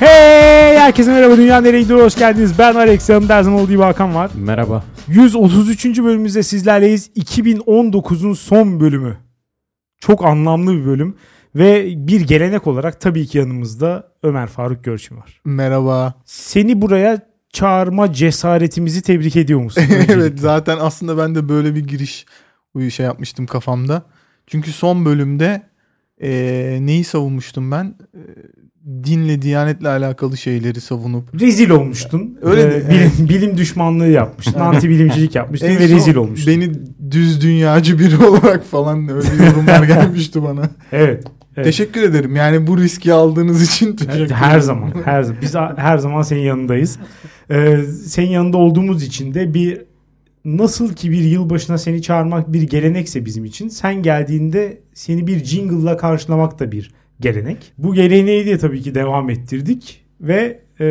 Hey herkese merhaba Dünya Nereye Gidiyor hoş geldiniz. Ben Alex yanımda her zaman olduğu gibi Hakan var. Merhaba. 133. bölümümüzde sizlerleyiz. 2019'un son bölümü. Çok anlamlı bir bölüm. Ve bir gelenek olarak tabii ki yanımızda Ömer Faruk Görçin var. Merhaba. Seni buraya çağırma cesaretimizi tebrik ediyor musun? evet zaten aslında ben de böyle bir giriş bu şey yapmıştım kafamda. Çünkü son bölümde e, neyi savunmuştum ben? E, dinle, diyanetle alakalı şeyleri savunup. Rezil olmuştun. Öyle Ee, bilim, bilim düşmanlığı yapmıştın. Anti bilimcilik yapmıştın En ve rezil olmuştun. Beni düz dünyacı biri olarak falan öyle yorumlar gelmişti bana. Evet. evet. Teşekkür ederim. Yani bu riski aldığınız için teşekkür Evet, ederim. her zaman, her zaman. Biz her zaman senin yanındayız. Ee, senin yanında olduğumuz için de bir nasıl ki bir yılbaşına seni çağırmak bir gelenekse bizim için sen geldiğinde seni bir jingle'la karşılamak da bir gelenek. Bu geleneği de tabii ki devam ettirdik ve e,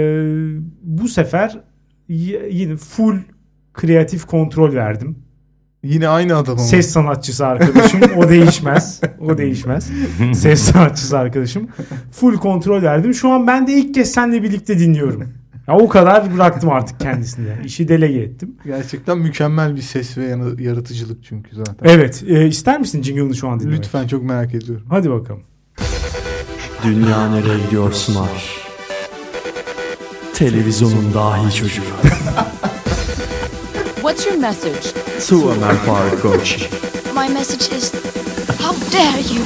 bu sefer yine full kreatif kontrol verdim. Yine aynı adamım. Ses sanatçısı arkadaşım o değişmez. O değişmez. Ses sanatçısı arkadaşım. Full kontrol verdim. Şu an ben de ilk kez seninle birlikte dinliyorum. Ya o kadar bıraktım artık kendisine. İşi delege ettim. Gerçekten mükemmel bir ses ve yaratıcılık çünkü zaten. Evet. E, ister misin jingle'ını şu an dinlemek? Lütfen çok merak ediyorum. Hadi bakalım. Dünya nereye gidiyor sunar. Televizyonun dahi çocuğu. What's your message? Su Ömer Faruk Gökçe. My message is how dare you?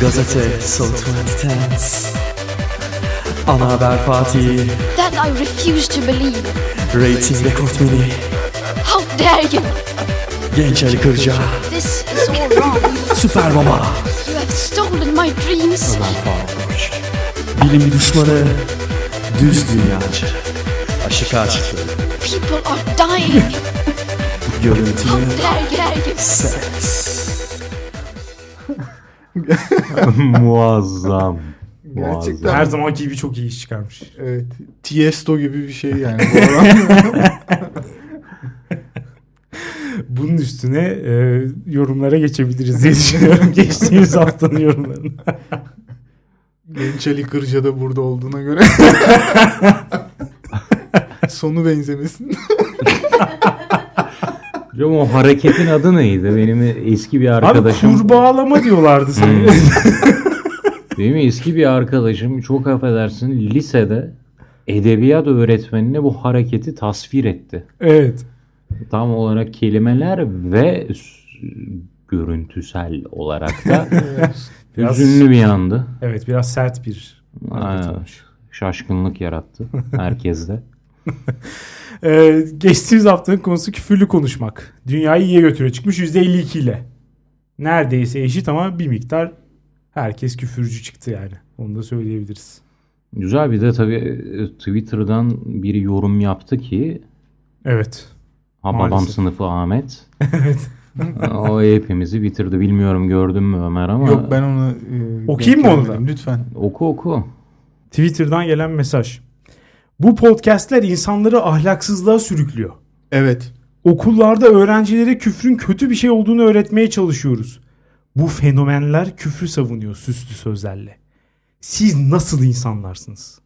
Gazete Salı 2010. Ana haber Fatih. That I refuse to believe. Rating rekortmeni. How dare you? Genç Ali Kırca. This is all wrong. Süper Baba. You have stolen my dreams. Ömer Faruk. Bilim düşmanı. Düz dünyacı. Aşık aşıklı. People are dying. Görüntülü. How dare, dare you? Seks. Muazzam. Gerçekten. Her zamanki gibi çok iyi iş çıkarmış. Evet. Tiesto gibi bir şey yani. Bunun üstüne e, yorumlara geçebiliriz diye düşünüyorum. Geçtiğimiz haftanın yorumlarını. Genç Ali Kırca da burada olduğuna göre. Sonu benzemesin. Hocam o hareketin adı neydi? Benim eski bir Abi arkadaşım. kurbağalama diyorlardı sana. Benim eski bir arkadaşım çok affedersin lisede edebiyat öğretmenine bu hareketi tasvir etti. evet. Tam olarak kelimeler ve görüntüsel olarak da Biraz- hüzünlü bir yandı. Evet biraz sert bir hareket Aa, olmuş. Şaşkınlık yarattı herkeste. Ee, geçtiğimiz haftanın konusu küfürlü konuşmak. Dünyayı iyiye götürüyor. Çıkmış %52 ile. Neredeyse eşit ama bir miktar herkes küfürcü çıktı yani. Onu da söyleyebiliriz. Güzel bir de tabii e, Twitter'dan bir yorum yaptı ki Evet. ha babam Maalesef. sınıfı Ahmet. evet. o hepimizi bitirdi. Bilmiyorum gördün mü Ömer ama Yok ben onu e, Okuyayım mı onu da? Lütfen. oku oku. Twitter'dan gelen mesaj. Bu podcastler insanları ahlaksızlığa sürüklüyor. Evet. Okullarda öğrencilere küfrün kötü bir şey olduğunu öğretmeye çalışıyoruz. Bu fenomenler küfrü savunuyor süslü sözlerle. Siz nasıl insanlarsınız?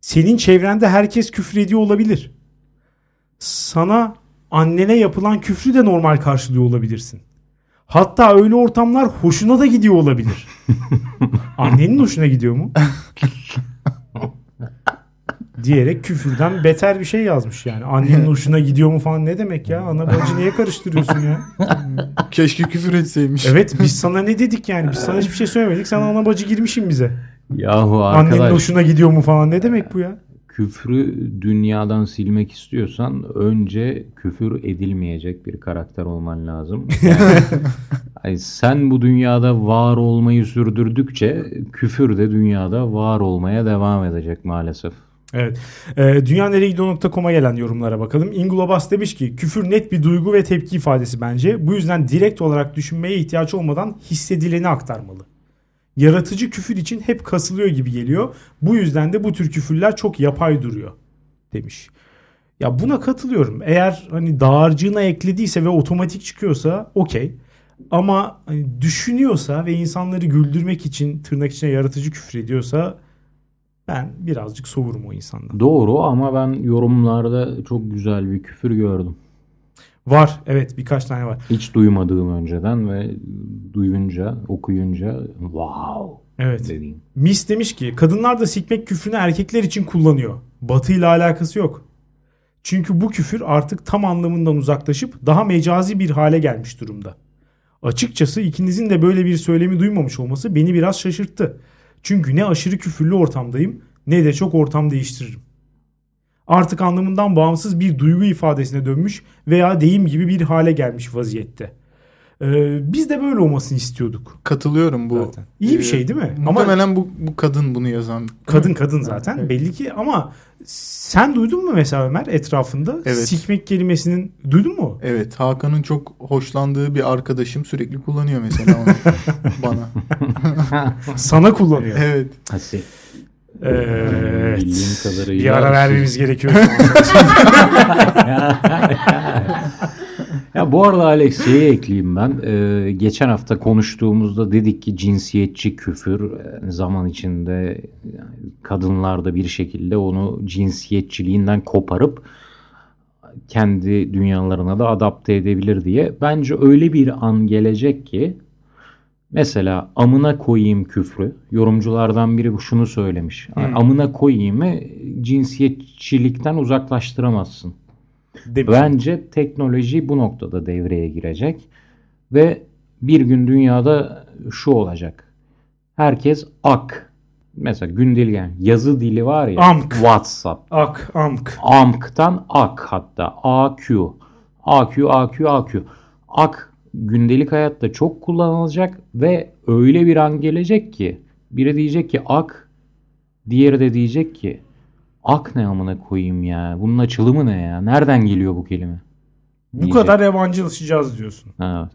Senin çevrende herkes küfür ediyor olabilir. Sana annene yapılan küfrü de normal karşılıyor olabilirsin. Hatta öyle ortamlar hoşuna da gidiyor olabilir. Annenin hoşuna gidiyor mu? diyerek küfürden beter bir şey yazmış yani. Annenin hoşuna gidiyor mu falan ne demek ya? Ana bacı niye karıştırıyorsun ya? Keşke küfür etseymiş. Evet biz sana ne dedik yani? Biz sana hiçbir şey söylemedik. Sen ana bacı girmişsin bize. Yahu Annenin arkadaş hoşuna gidiyor mu falan ne demek bu ya? küfrü dünyadan silmek istiyorsan önce küfür edilmeyecek bir karakter olman lazım. Yani, sen bu dünyada var olmayı sürdürdükçe küfür de dünyada var olmaya devam edecek maalesef. Evet. Ee, dünyaneregidiyor.com'a gelen yorumlara bakalım. Ingulabas demiş ki küfür net bir duygu ve tepki ifadesi bence. Bu yüzden direkt olarak düşünmeye ihtiyaç olmadan hissedileni aktarmalı. Yaratıcı küfür için hep kasılıyor gibi geliyor. Bu yüzden de bu tür küfürler çok yapay duruyor demiş. Ya buna katılıyorum. Eğer hani dağarcığına eklediyse ve otomatik çıkıyorsa okey. Ama hani düşünüyorsa ve insanları güldürmek için tırnak içine yaratıcı küfür ediyorsa Ben birazcık soğurum o insandan. Doğru ama ben yorumlarda çok güzel bir küfür gördüm. Var evet birkaç tane var. Hiç duymadığım önceden ve duyunca, okuyunca wow Evet. dediğim. Mis demiş ki kadınlar da sikmek küfrünü erkekler için kullanıyor. Batı ile alakası yok. Çünkü bu küfür artık tam anlamından uzaklaşıp daha mecazi bir hale gelmiş durumda. Açıkçası ikinizin de böyle bir söylemi duymamış olması beni biraz şaşırttı. Çünkü ne aşırı küfürlü ortamdayım ne de çok ortam değiştiririm. Artık anlamından bağımsız bir duygu ifadesine dönmüş veya deyim gibi bir hale gelmiş vaziyette. Ee, biz de böyle olmasını istiyorduk. Katılıyorum bu. Zaten. İyi bir Ee, şey değil mi? Ama Muhtemelen bu, bu kadın bunu yazan. Kadın kadın zaten Evet. belli ki ama sen duydun mu mesela Ömer etrafında Evet. sikmek kelimesinin duydun mu? Evet Hakan'ın çok hoşlandığı bir arkadaşım sürekli kullanıyor mesela onu bana. Sana kullanıyor. Evet. Hasi. Evet. Bildiğim kadarıyla Bir ara vermemiz gerekiyor. Ya bu arada Alex şeyi ekleyeyim ben. Ee, geçen hafta konuştuğumuzda dedik ki cinsiyetçi küfür zaman içinde yani kadınlar da bir şekilde onu cinsiyetçiliğinden koparıp kendi dünyalarına da adapte edebilir diye. Bence öyle bir an gelecek ki mesela amına koyayım küfrü yorumculardan biri şunu söylemiş. Hmm. Amına koyayım'ı cinsiyetçilikten uzaklaştıramazsın. Demiş. Bence teknoloji bu noktada devreye girecek ve bir gün dünyada şu olacak. Herkes ak. Mesela gündelik yani yazı dili var ya. Amk. WhatsApp. Ak, amk. Amk'tan ak hatta. AQ. AQ, AQ, AQ. Ak gündelik hayatta çok kullanılacak ve öyle bir an gelecek ki biri diyecek ki ak, diğeri de diyecek ki ak ne amına koyayım ya. Bunun açılımı ne ya? Nereden geliyor bu kelime? Bu Diyecek. kadar yabancılaşacağız diyorsun. Evet.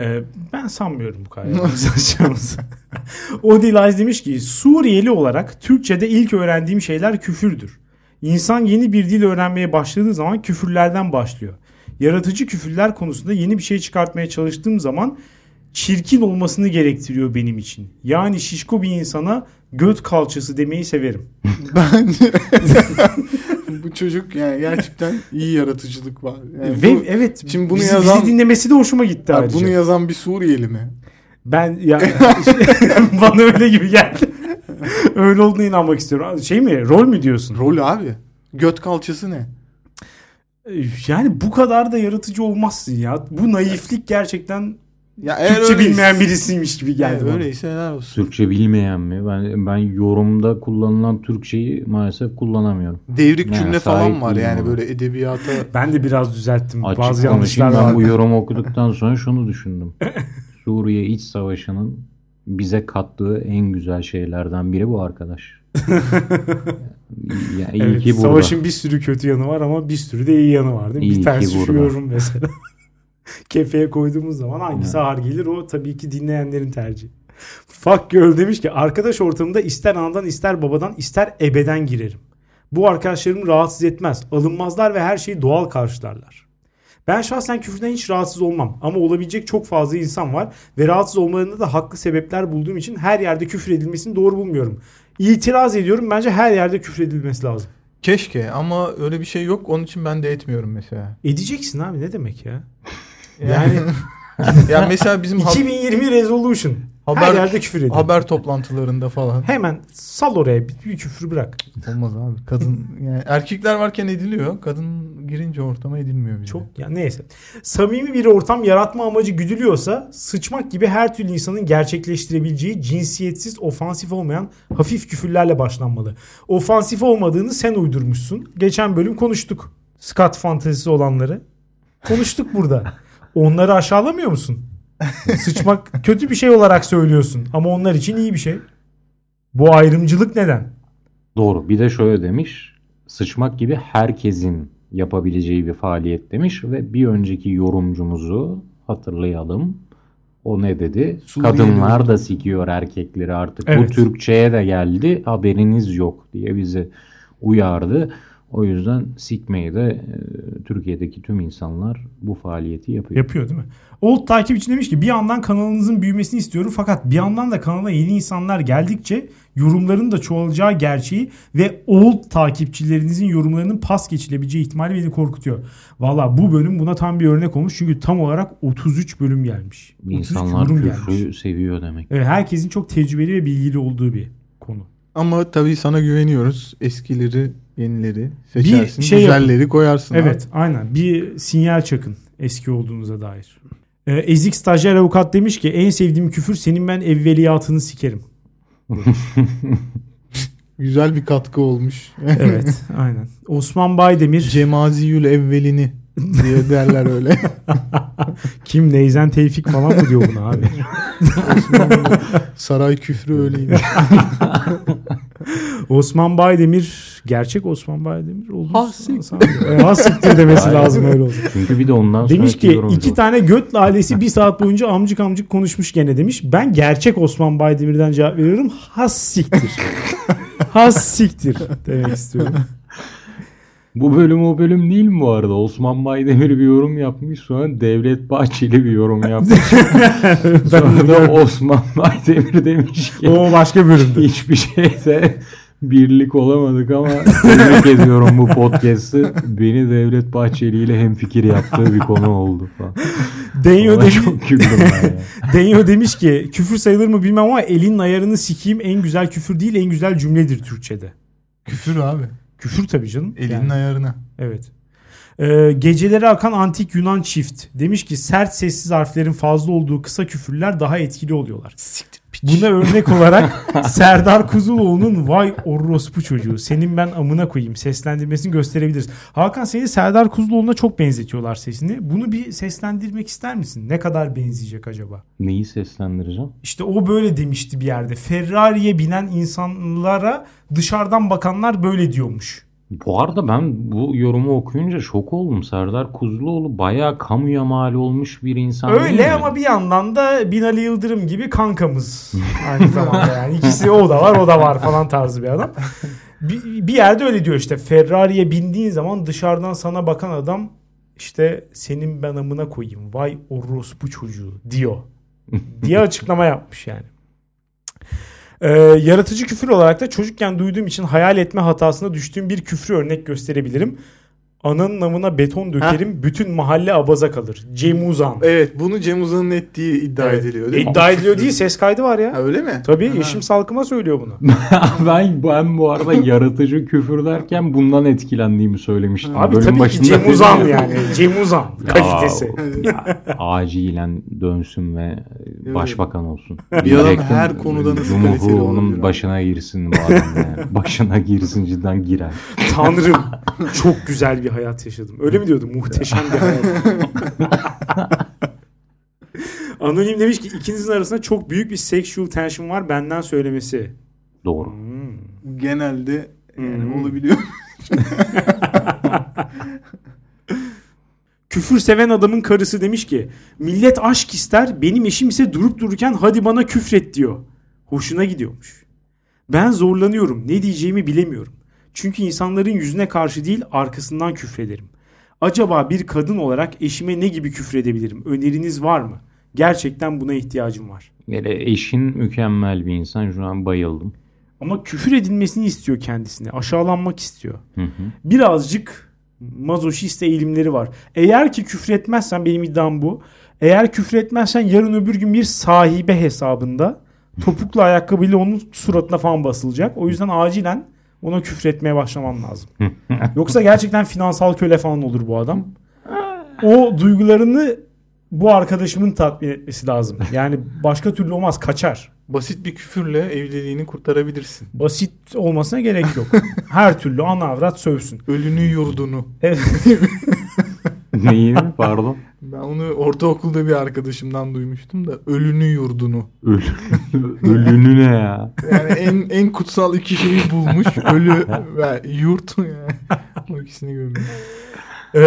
Ee, ben sanmıyorum bu kadar yabancılaşacağımızı. Odilaz demiş ki Suriyeli olarak Türkçe'de ilk öğrendiğim şeyler küfürdür. İnsan yeni bir dil öğrenmeye başladığı zaman küfürlerden başlıyor. Yaratıcı küfürler konusunda yeni bir şey çıkartmaya çalıştığım zaman çirkin olmasını gerektiriyor benim için. Yani şişko bir insana göt kalçası demeyi severim. Bence bu çocuk yani gerçekten iyi yaratıcılık var. Yani Ve bu- evet şimdi bunu bizi, yazan- bizi dinlemesi de hoşuma gitti Ya ayrıca. bunu yazan bir Suriyeli mi? Ben ya bana öyle gibi geldi. öyle olduğuna inanmak istiyorum. Şey mi? Rol mü diyorsun? Rol abi. Göt kalçası ne? Yani bu kadar da yaratıcı olmazsın ya. Bu naiflik gerçekten Ya eğer Türkçe öyleyse- bilmeyen birisiymiş gibi geldi Evet, bana. öyleyse helal olsun. Türkçe bilmeyen mi? Ben ben yorumda kullanılan Türkçeyi maalesef kullanamıyorum. Devrik Yani cümle falan var yani böyle edebiyata. Ben de biraz düzelttim. Açık Bazı yanlışlar ben bu yorumu okuduktan sonra şunu düşündüm. Suriye iç savaşının bize kattığı en güzel şeylerden biri bu arkadaş. ya iyi Evet, ki burada. savaşın bir sürü kötü yanı var ama bir sürü de iyi yanı var değil mi? İyi bir tanesi şu yorum mesela. Kefeye koyduğumuz zaman hangisi ağır gelir o tabii ki dinleyenlerin tercihi. Fuck girl demiş ki arkadaş ortamında ister anadan ister babadan ister ebeden girerim. Bu arkadaşlarımı rahatsız etmez. Alınmazlar ve her şeyi doğal karşılarlar. Ben şahsen küfürden hiç rahatsız olmam ama olabilecek çok fazla insan var ve rahatsız olmalarında da haklı sebepler bulduğum için her yerde küfür edilmesini doğru bulmuyorum. İtiraz ediyorum bence her yerde küfür edilmesi lazım. Keşke ama öyle bir şey yok. Onun için ben de etmiyorum mesela. Edeceksin abi ne demek ya? Yani yani mesela bizim ha- 2020 resolution. Her Haber- yerde küfür edin. haber toplantılarında falan. Hemen sal oraya bir, bir küfür bırak. Olmaz abi. Kadın yani erkekler varken ediliyor. Kadın girince ortama edilmiyor bize. Çok ya neyse. Samimi bir ortam yaratma amacı güdülüyorsa sıçmak gibi her türlü insanın gerçekleştirebileceği cinsiyetsiz, ofansif olmayan hafif küfürlerle başlanmalı. Ofansif olmadığını sen uydurmuşsun. Geçen bölüm konuştuk. Scott fantezisi olanları. Konuştuk burada. Onları aşağılamıyor musun? Sıçmak kötü bir şey olarak söylüyorsun ama onlar için iyi bir şey. Bu ayrımcılık neden? Doğru. Bir de şöyle demiş. Sıçmak gibi herkesin yapabileceği bir faaliyet demiş ve bir önceki yorumcumuzu hatırlayalım. O ne dedi? Suriyeli Kadınlar oldu. da sikiyor erkekleri artık. Evet. Bu Türkçe'ye de geldi. Haberiniz yok diye bizi uyardı. O yüzden sikmeyi de e, Türkiye'deki tüm insanlar bu faaliyeti yapıyor. Yapıyor değil mi? Old takip için demiş ki bir yandan kanalınızın büyümesini istiyorum fakat bir yandan da kanala yeni insanlar geldikçe yorumların da çoğalacağı gerçeği ve old takipçilerinizin yorumlarının pas geçilebileceği ihtimali beni korkutuyor. Valla bu bölüm buna tam bir örnek olmuş çünkü tam olarak 33 bölüm gelmiş. 33 İnsanlar yorum küfrü seviyor demek. Evet, herkesin çok tecrübeli ve bilgili olduğu bir konu. Ama tabii sana güveniyoruz. Eskileri, yenileri seçersin. şey güzelleri koyarsın. abi. Evet aynen bir sinyal çakın eski olduğunuza dair. Ee, Ezik stajyer avukat demiş ki en sevdiğim küfür senin ben evveliyatını sikerim. Güzel bir katkı olmuş. Evet aynen. Osman Baydemir Cemaziyül evvelini diye derler öyle. kim Neyzen Tevfik falan mı diyor buna abi? Saray küfrü öyleymiş. Osman Baydemir gerçek Osman Baydemir oldu. Ha, siktir. Ha siktir demesi lazım öyle oldu. Çünkü bir de ondan Demiş ki iki tane göt lalesi bir saat boyunca amcık amcık konuşmuş gene demiş. Ben gerçek Osman Baydemir'den cevap veriyorum. Has siktir. Has siktir demek istiyorum. Bu bölüm o bölüm değil mi bu arada? Osman Baydemir bir yorum yapmış. Sonra Devlet Bahçeli bir yorum yapmış. Sonra da Osman Baydemir demiş ki O başka bölümdü. hiçbir şeyde birlik olamadık ama tebrik ediyorum bu podcast'ı. Beni Devlet Bahçeli ile hemfikir yaptığı bir konu oldu falan. Denyo, demiş. Denyo demiş ki küfür sayılır mı bilmem ama elin ayarını sikeyim en güzel küfür değil en güzel cümledir Türkçe'de. Küfür abi. Küfür tabii canım. Elinin Yani. ayarına. Evet. Ee, geceleri akan antik Yunan çift demiş ki sert sessiz harflerin fazla olduğu kısa küfürler daha etkili oluyorlar. Buna örnek olarak Serdar Kuzuloğlu'nun vay orospu çocuğu senin ben amına koyayım seslendirmesini gösterebiliriz. Hakan seni Serdar Kuzuloğlu'na çok benzetiyorlar sesini. Bunu bir seslendirmek ister misin? Ne kadar benzeyecek acaba? Neyi seslendireceğim? İşte o böyle demişti bir yerde. Ferrari'ye binen insanlara dışarıdan bakanlar böyle diyormuş. Bu arada ben bu yorumu okuyunca şok oldum. Serdar Kuzuloğlu bayağı kamuya mal olmuş bir insan değil mi? Öyle ama bir yandan da Binali Yıldırım gibi kankamız. Aynı zamanda yani. ikisi o da var o da var falan tarzı bir adam. Bir, bir yerde öyle diyor işte. Ferrari'ye bindiğin zaman dışarıdan sana bakan adam işte senin ben amına koyayım. Vay orospu çocuğu diyor. diye açıklama yapmış yani. Ee, yaratıcı küfür olarak da çocukken duyduğum için hayal etme hatasına düştüğüm bir küfrü örnek gösterebilirim. Ananın namına beton dökerim bütün mahalle abaza kalır. Cem Uzan. Evet bunu Cem Uzan'ın ettiği iddia Evet. ediliyor değil mi? İddia ediliyor değil ses kaydı var ya. Ha, öyle mi? Tabii Ha. Yeşim Salkım'a söylüyor bunu. ben, ben bu arada yaratıcı küfür derken bundan etkilendiğimi söylemiştim. Abi Bölüm tabii ki başında Cem dedim Uzan ya. yani. Cem Uzan kalitesi. ya, acilen dönsün ve başbakan olsun. Bir adam her konuda nasıl kaliteli onun başına girsin bu adam yani. Başına girsin cidden girer. Tanrım çok güzel bir hayat yaşadım. Öyle mi diyordu? Muhteşem bir hayat. Anonim demiş ki ikinizin arasında çok büyük bir sexual tension var benden söylemesi. Doğru. Genelde yani Hmm. olabiliyor. Küfür seven adamın karısı demiş ki millet aşk ister benim eşim ise durup dururken hadi bana küfret diyor. Hoşuna gidiyormuş. Ben zorlanıyorum ne diyeceğimi bilemiyorum. Çünkü insanların yüzüne karşı değil arkasından küfrederim. Acaba bir kadın olarak eşime ne gibi küfredebilirim? Öneriniz var mı? Gerçekten buna ihtiyacım var. Böyle eşin mükemmel bir insan. Şu an bayıldım. Ama küfür edilmesini istiyor kendisine. Aşağılanmak istiyor. Hı hı. birazcık mazoşist eğilimleri var. Eğer ki küfretmezsen benim iddiam bu. Eğer küfretmezsen yarın öbür gün bir sahibe hesabında topuklu ayakkabıyla onun suratına falan basılacak. O yüzden acilen ona küfretmeye başlaman lazım. Yoksa gerçekten finansal köle falan olur bu adam. O duygularını bu arkadaşımın tatmin etmesi lazım. Yani başka türlü olmaz kaçar. Basit bir küfürle evliliğini kurtarabilirsin. Basit olmasına gerek yok. Her türlü ana avrat sövsün. Ölünü yurdunu. Evet. Neyi? Pardon. Ben onu ortaokulda bir arkadaşımdan duymuştum da ölünü yurdunu. Ölü, ölünü ne ya? Yani en en kutsal iki şeyi bulmuş. Ölü ve yurt. Yani. O ikisini görmüş. Ee,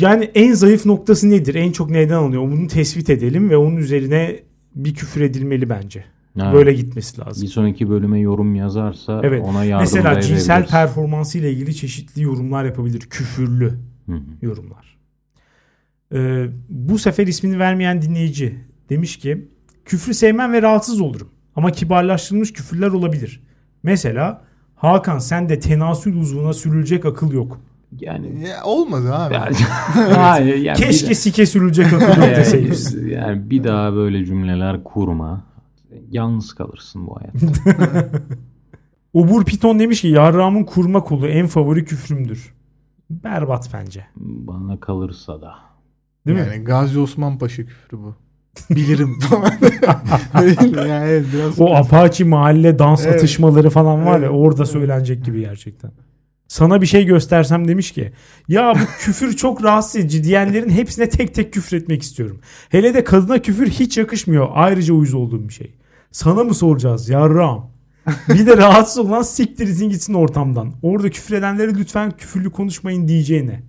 yani en zayıf noktası nedir? En çok neyden alınıyor? Bunu tespit edelim ve onun üzerine bir küfür edilmeli bence. Ha, Böyle gitmesi lazım. Bir sonraki bölüme yorum yazarsa Evet. ona yardım Mesela cinsel performansı ile ilgili çeşitli yorumlar yapabilir. Küfürlü Hı hı. yorumlar. Ee, bu sefer ismini vermeyen dinleyici demiş ki küfrü sevmem ve rahatsız olurum. Ama kibarlaştırılmış küfürler olabilir. Mesela Hakan sen de tenasül uzvuna sürülecek akıl yok. Yani Ya, olmadı abi. Hayır, yani Keşke sike sürülecek akıl yok yani, deseydiniz. yani bir daha böyle cümleler kurma. Yalnız kalırsın bu hayatta. Obur Piton demiş ki yarrağımın kurma kolu en favori küfrümdür. Berbat bence. Bana kalırsa da. Değil mi? yani Gazi Osman Paşa küfrü bu. Bilirim falan. Yani evet, biraz O Apache mahalle dans Evet. atışmaları falan var ya Evet. orada söylenecek gibi gerçekten. Sana bir şey göstersem demiş ki ya bu küfür çok rahatsız edici diyenlerin hepsine tek tek küfür etmek istiyorum. Hele de kadına küfür hiç yakışmıyor. Ayrıca uyuz olduğum bir şey. Sana mı soracağız yarram? Bir de rahatsız olan siktirizin gitsin ortamdan. Orada küfür edenlere lütfen küfürlü konuşmayın diyeceğine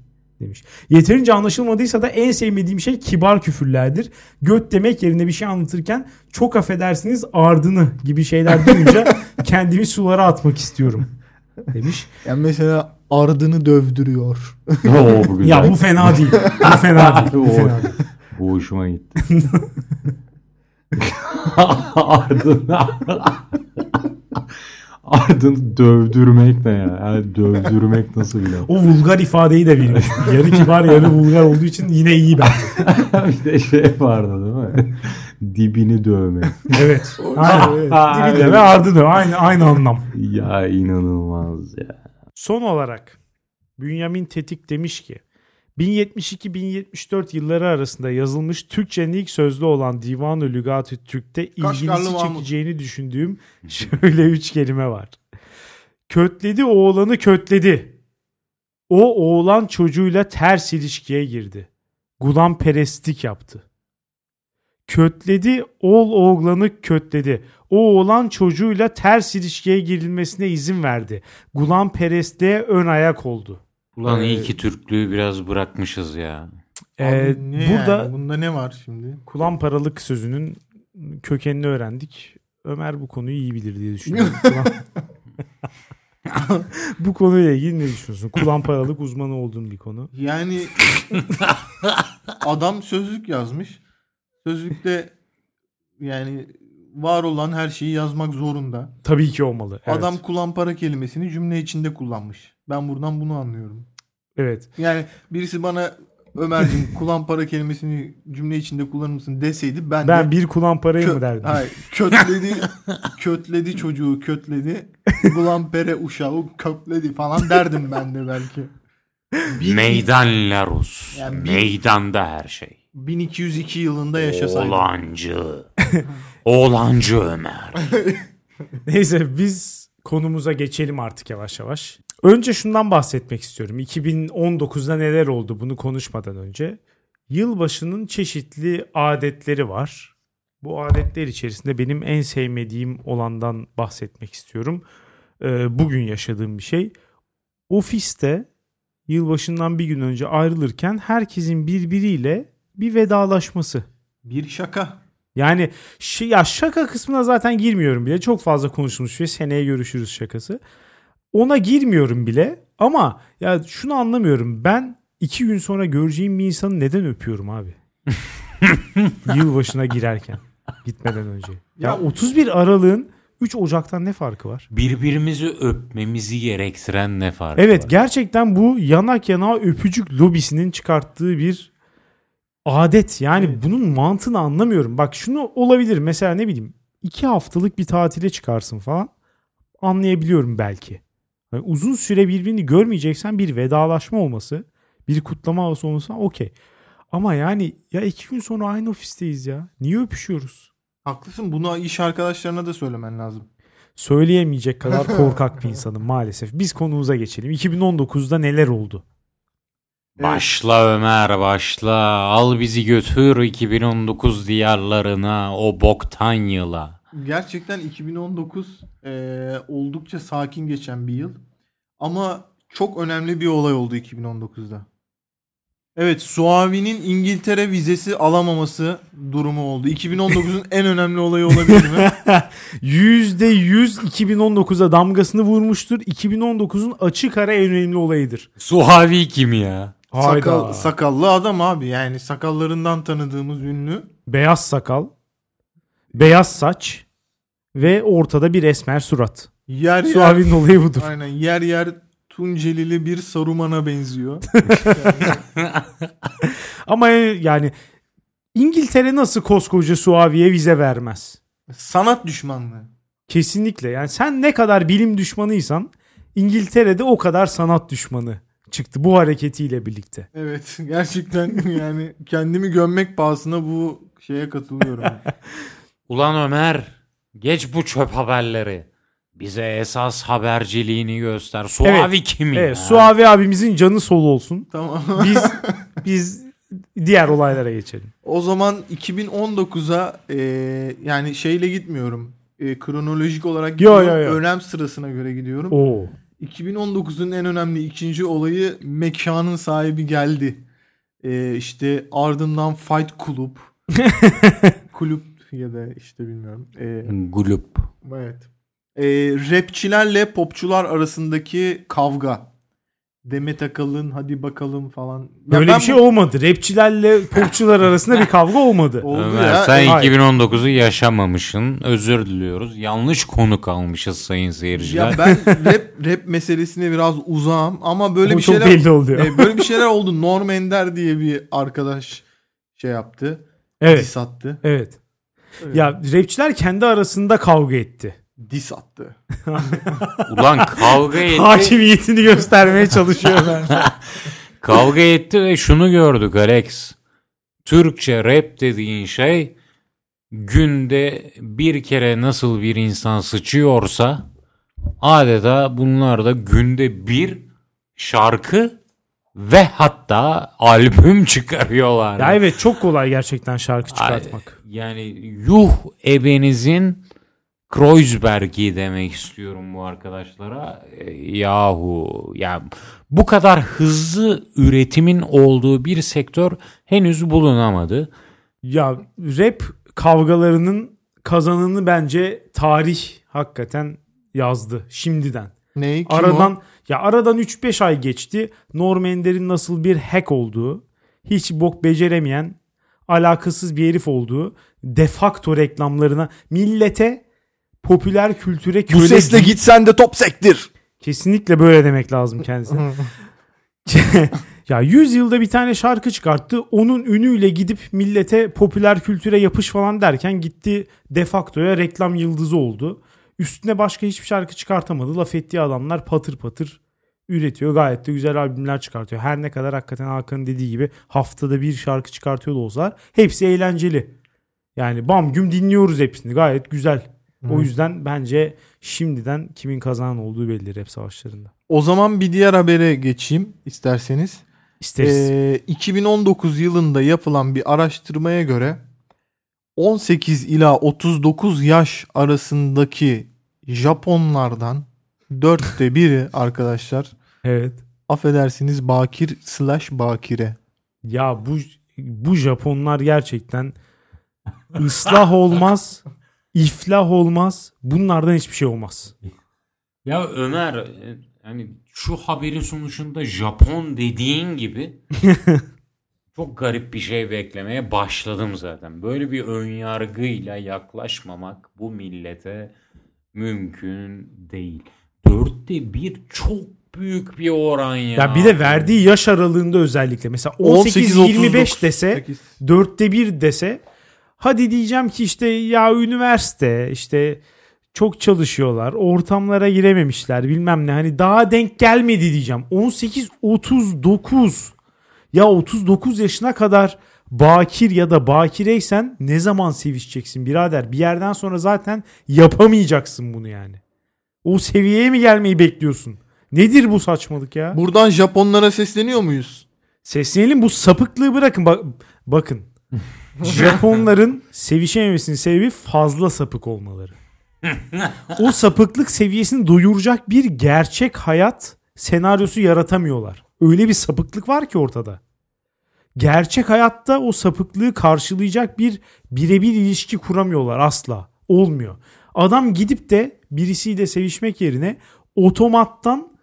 demiş. Yeterince anlaşılmadıysa da en sevmediğim şey kibar küfürlerdir. Göt demek yerine bir şey anlatırken çok affedersiniz ardını gibi şeyler duyunca kendimi sulara atmak istiyorum demiş. yani mesela ardını dövdürüyor. Oo, bu güzel. Ya bu fena değil. Bu fena değil. Bu fena değil. Bu hoşuma gitti. Ardına Ardını dövdürmek ne ya? Yani dövdürmek nasıl bir laf? O vulgar ifadeyi de bilmiş. Yarı kibar yarı vulgar olduğu için yine iyi bence. bir de şey vardı değil mi? Dibini dövmek. Evet. Aynen. Evet. Dibi de ve ardı da aynı, aynı anlam. Ya inanılmaz ya. Son olarak Bünyamin Tetik demiş ki 1072-1074 yılları arasında yazılmış Türkçenin ilk sözlü olan Divan-ı Lügat-ı Türk'te ilginizi Mahmut. çekeceğini düşündüğüm şöyle üç kelime var. Kötledi oğlanı kötledi. O oğlan çocuğuyla ters ilişkiye girdi. Gulam perestlik yaptı. Kötledi oğul oğlanı kötledi. O oğlan çocuğuyla ters ilişkiye girilmesine izin verdi. Gulam perestliğe ön ayak oldu. Ulan iyi Ee, ki Türklüğü biraz bırakmışız ya. Ee, ne burada yani? Bunda ne var şimdi? kulağım paralık sözünün kökenini öğrendik. Ömer bu konuyu iyi bilir diye düşünüyorum. Bu konuyla ilgili ne düşünüyorsun? Kulağım paralık uzmanı olduğum bir konu. Yani adam sözlük yazmış. Sözlükte yani var olan her şeyi yazmak zorunda. Tabii ki olmalı. Evet. Adam kullan para kelimesini cümle içinde kullanmış. Ben buradan bunu anlıyorum. Evet. Yani birisi bana Ömerciğim kullan para kelimesini cümle içinde kullanır mısın deseydi ben, Ben de bir kulağım parayı kö- mı derdim? Hayır, kötledi kötledi çocuğu kötledi. Kullan pere uşağı kötledi falan derdim ben de belki. Meydan Larus. Yani Meydanda her şey. 1202 yılında yaşasaydım. Oğlancı. Oğlancı Ömer. Neyse biz konumuza geçelim artık yavaş yavaş. Önce şundan bahsetmek istiyorum. 2019'da neler oldu bunu konuşmadan önce. Yılbaşının çeşitli adetleri var. Bu adetler içerisinde benim en sevmediğim olandan bahsetmek istiyorum. Ee, bugün yaşadığım bir şey. Ofiste yılbaşından bir gün önce ayrılırken herkesin birbiriyle bir vedalaşması. Bir şaka. Yani ya şaka kısmına zaten girmiyorum bile. Çok fazla konuşulmuş ve seneye görüşürüz şakası. Ona girmiyorum bile ama ya şunu anlamıyorum. Ben iki gün sonra göreceğim bir insanı neden öpüyorum abi? Yılbaşına girerken. Gitmeden önce. Ya, Ya- 31 Aralık'ın 3 Ocak'tan ne farkı var? Birbirimizi öpmemizi gerektiren ne farkı Evet var? gerçekten bu yanak yanağa öpücük lobisinin çıkarttığı bir adet. Yani bunun mantığını anlamıyorum. Bak şunu olabilir mesela ne bileyim iki haftalık bir tatile çıkarsın falan anlayabiliyorum belki. Yani uzun süre birbirini görmeyeceksen bir vedalaşma olması bir kutlama havası olması okey. Ama yani ya iki gün sonra aynı ofisteyiz ya. Niye öpüşüyoruz? Haklısın. Bunu iş arkadaşlarına da söylemen lazım. Söyleyemeyecek kadar korkak bir insanım maalesef. Biz konumuza geçelim. 2019'da neler oldu? Başla Ömer başla. Al bizi götür 2019 diyarlarına o boktan yıla. Gerçekten 2019 eee, oldukça sakin geçen bir yıl. Ama çok önemli bir olay oldu 2019'da. Evet Suavi'nin İngiltere vizesi alamaması durumu oldu. 2019'un en önemli olayı olabilir mi? %100 2019'a damgasını vurmuştur. 2019'un açık ara en önemli olayıdır. Suhavi kim ya? Sakal, sakallı adam abi yani sakallarından tanıdığımız ünlü. Beyaz sakal, beyaz saç ve ortada bir esmer surat. Yer yer, Suavi'nin olayı budur. aynen yer yer Tuncelili bir Saruman'a benziyor. Ama yani İngiltere nasıl koskoca Suavi'ye vize vermez? Sanat düşmanlığı. Kesinlikle. Yani sen ne kadar bilim düşmanıysan İngiltere'de o kadar sanat düşmanı çıktı bu hareketiyle birlikte. Evet gerçekten yani kendimi gömmek pahasına bu şeye katılıyorum. Ulan Ömer geç bu çöp haberleri. Bize esas haberciliğini göster. Suavi kim ya? Evet, Suavi abimizin canı sol olsun. tamam. Biz biz diğer olaylara geçelim. O zaman 2019'a e, yani şeyle gitmiyorum. E, kronolojik olarak Yo, yo, yo. Önem sırasına göre gidiyorum. Oo. 2019'un en önemli ikinci olayı mekanın sahibi geldi. E, işte ardından Fight Club. Kulüp ya da işte bilmiyorum. E, Gulup. evet. E, rapçilerle popçular arasındaki kavga. Demet Akalın hadi bakalım falan. Ya Böyle ben bir şey bu- olmadı. Rapçilerle popçular arasında bir kavga olmadı. oldu Ömer ya. sen hayır. 2019'u yaşamamışsın. Özür diliyoruz. Yanlış konuk almışız sayın seyirciler. Ya ben rap rap meselesine biraz uzağım ama böyle O bir çok şeyler belli oluyor. E, böyle bir şeyler oldu. Norm Ender diye bir arkadaş şey yaptı. Evet. Dis attı. Evet. Ya rapçiler kendi arasında kavga etti. Dis attı. Ulan kavga etti. Hakimiyetini göstermeye çalışıyor ben. kavga etti ve şunu gördük Alex. Türkçe rap dediğin şey günde bir kere nasıl bir insan sıçıyorsa adeta bunlar da günde bir şarkı ve hatta albüm çıkarıyorlar. ya evet çok kolay gerçekten şarkı çıkartmak. Yani yuh ebenizin Kreuzberg'i demek istiyorum bu arkadaşlara. E, Yahu ya bu kadar hızlı üretimin olduğu bir sektör henüz bulunamadı. Ya rap kavgalarının kazanını bence tarih hakikaten yazdı şimdiden. Ney? Kim aradan o? ya aradan 3-5 ay geçti. Norm Ender'in nasıl bir hack olduğu, hiç bok beceremeyen, alakasız bir herif olduğu, defakto reklamlarına millete popüler kültüre Bu köle sesle gitsen de top sektir. Kesinlikle böyle demek lazım kendisine. ya 100 yılda bir tane şarkı çıkarttı. Onun ünüyle gidip millete popüler kültüre yapış falan derken gitti defaktoya reklam yıldızı oldu. Üstüne başka hiçbir şarkı çıkartamadı. Laf ettiği adamlar patır patır üretiyor. Gayet de güzel albümler çıkartıyor. Her ne kadar hakikaten Hakan'ın dediği gibi haftada bir şarkı çıkartıyor da olsalar hepsi eğlenceli. Yani bam güm dinliyoruz hepsini. Gayet güzel. O yüzden bence şimdiden kimin kazanan olduğu belli rap savaşlarında. O zaman bir diğer habere geçeyim isterseniz. İsteriz. Ee, 2019 yılında yapılan bir araştırmaya göre 18 ila 39 yaş arasındaki Japonlardan dörtte biri arkadaşlar evet. affedersiniz bakir slash bakire. Ya bu bu Japonlar gerçekten ıslah olmaz, iflah olmaz. Bunlardan hiçbir şey olmaz. Ya Ömer hani şu haberin sonucunda Japon dediğin gibi çok garip bir şey beklemeye başladım zaten. Böyle bir ön yargıyla yaklaşmamak bu millete mümkün değil. Dörtte bir çok büyük bir oran ya. Ya bir de verdiği yaş aralığında özellikle mesela 18-25 dese 8. dörtte bir dese hadi diyeceğim ki işte ya üniversite işte çok çalışıyorlar ortamlara girememişler bilmem ne hani daha denk gelmedi diyeceğim 18 39 ya 39 yaşına kadar bakir ya da bakireysen ne zaman sevişeceksin birader bir yerden sonra zaten yapamayacaksın bunu yani o seviyeye mi gelmeyi bekliyorsun nedir bu saçmalık ya Buradan Japonlara sesleniyor muyuz? Seslenelim bu sapıklığı bırakın. Bak, bakın. Japonların sevişememesinin sebebi fazla sapık olmaları. o sapıklık seviyesini duyuracak bir gerçek hayat senaryosu yaratamıyorlar. Öyle bir sapıklık var ki ortada. Gerçek hayatta o sapıklığı karşılayacak bir birebir ilişki kuramıyorlar asla. Olmuyor. Adam gidip de birisiyle sevişmek yerine otomattan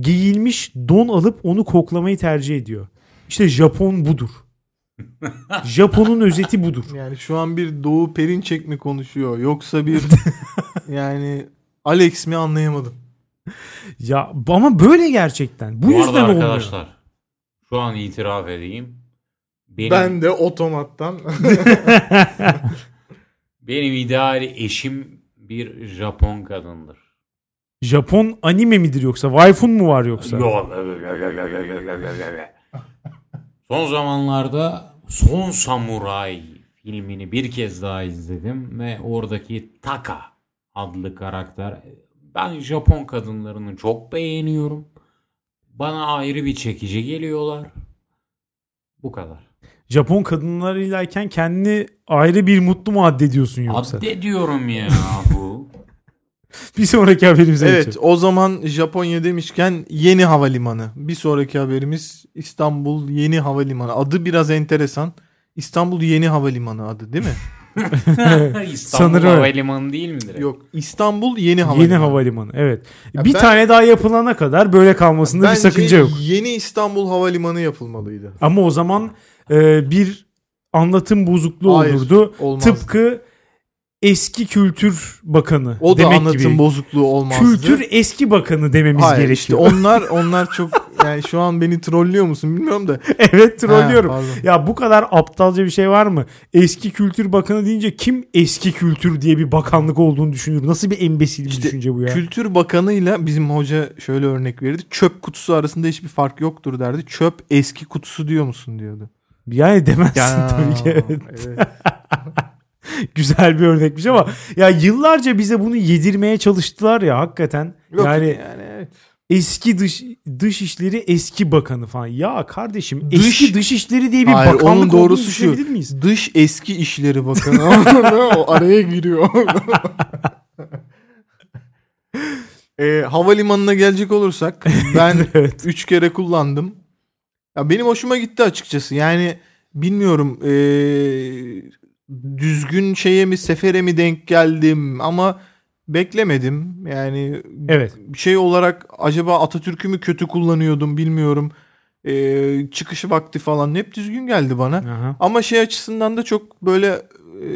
giyilmiş don alıp onu koklamayı tercih ediyor. İşte Japon budur. Japon'un özeti budur. Yani şu an bir Doğu Perinçek mi konuşuyor yoksa bir yani Alex mi anlayamadım. Ya ama böyle gerçekten. Bu, Bu, yüzden arada olmuyor. arkadaşlar şu an itiraf edeyim. Benim, Ben de otomattan benim ideal eşim bir Japon kadındır. Japon anime midir yoksa? Waifu'n mu var yoksa? Yok. Son zamanlarda Son Samuray filmini bir kez daha izledim ve oradaki Taka adlı karakter ben Japon kadınlarını çok beğeniyorum. Bana ayrı bir çekici geliyorlar. Bu kadar. Japon kadınlarıylayken kendini ayrı bir mutlu mu addediyorsun yoksa? Addediyorum ya bu. Bir sonraki haberimize Evet geçelim. o zaman Japonya demişken yeni havalimanı. Bir sonraki haberimiz İstanbul Yeni Havalimanı. Adı biraz enteresan. İstanbul Yeni Havalimanı adı değil mi? İstanbul Sanırım. Havalimanı değil midir? Yok İstanbul Yeni Havalimanı. Yeni havalimanı evet. Ya bir ben- tane daha yapılana kadar böyle kalmasında bir sakınca yok. yeni İstanbul Havalimanı yapılmalıydı. Ama o zaman e, bir anlatım bozukluğu Hayır, olurdu. olmazdı. Tıpkı eski kültür bakanı O da demek anlatım gibi. bozukluğu olmazdı. Kültür eski bakanı dememiz Hayır işte gerekiyor. onlar onlar çok yani şu an beni trollüyor musun bilmiyorum da. evet trollüyorum. Pardon. ya bu kadar aptalca bir şey var mı? Eski kültür bakanı deyince kim eski kültür diye bir bakanlık olduğunu düşünür? Nasıl bir embesil bir İşte düşünce bu ya? Kültür Bakanı'yla bizim hoca şöyle örnek verirdi. Çöp kutusu arasında hiçbir fark yoktur derdi. Çöp eski kutusu diyor musun diyordu. Yani demezsin tabii ki. Evet. evet. Güzel bir örnekmiş ama ya yıllarca bize bunu yedirmeye çalıştılar ya hakikaten. Yok, yani yani evet. eski dış dış işleri eski bakanı falan. Ya kardeşim Dış- eski dış işleri diye bir Hayır, bakanlık onun doğrusu şu. miyiz? Dış eski işleri bakanı. o araya giriyor. e, havalimanına gelecek olursak ben Evet. üç kere kullandım. Ya benim hoşuma gitti açıkçası. Yani bilmiyorum e, düzgün şeye mi sefere mi denk geldim ama beklemedim. Yani Evet. şey olarak acaba Atatürk'ü mü kötü kullanıyordum bilmiyorum. E, çıkışı vakti falan hep düzgün geldi bana. Aha. Ama şey açısından da çok böyle e,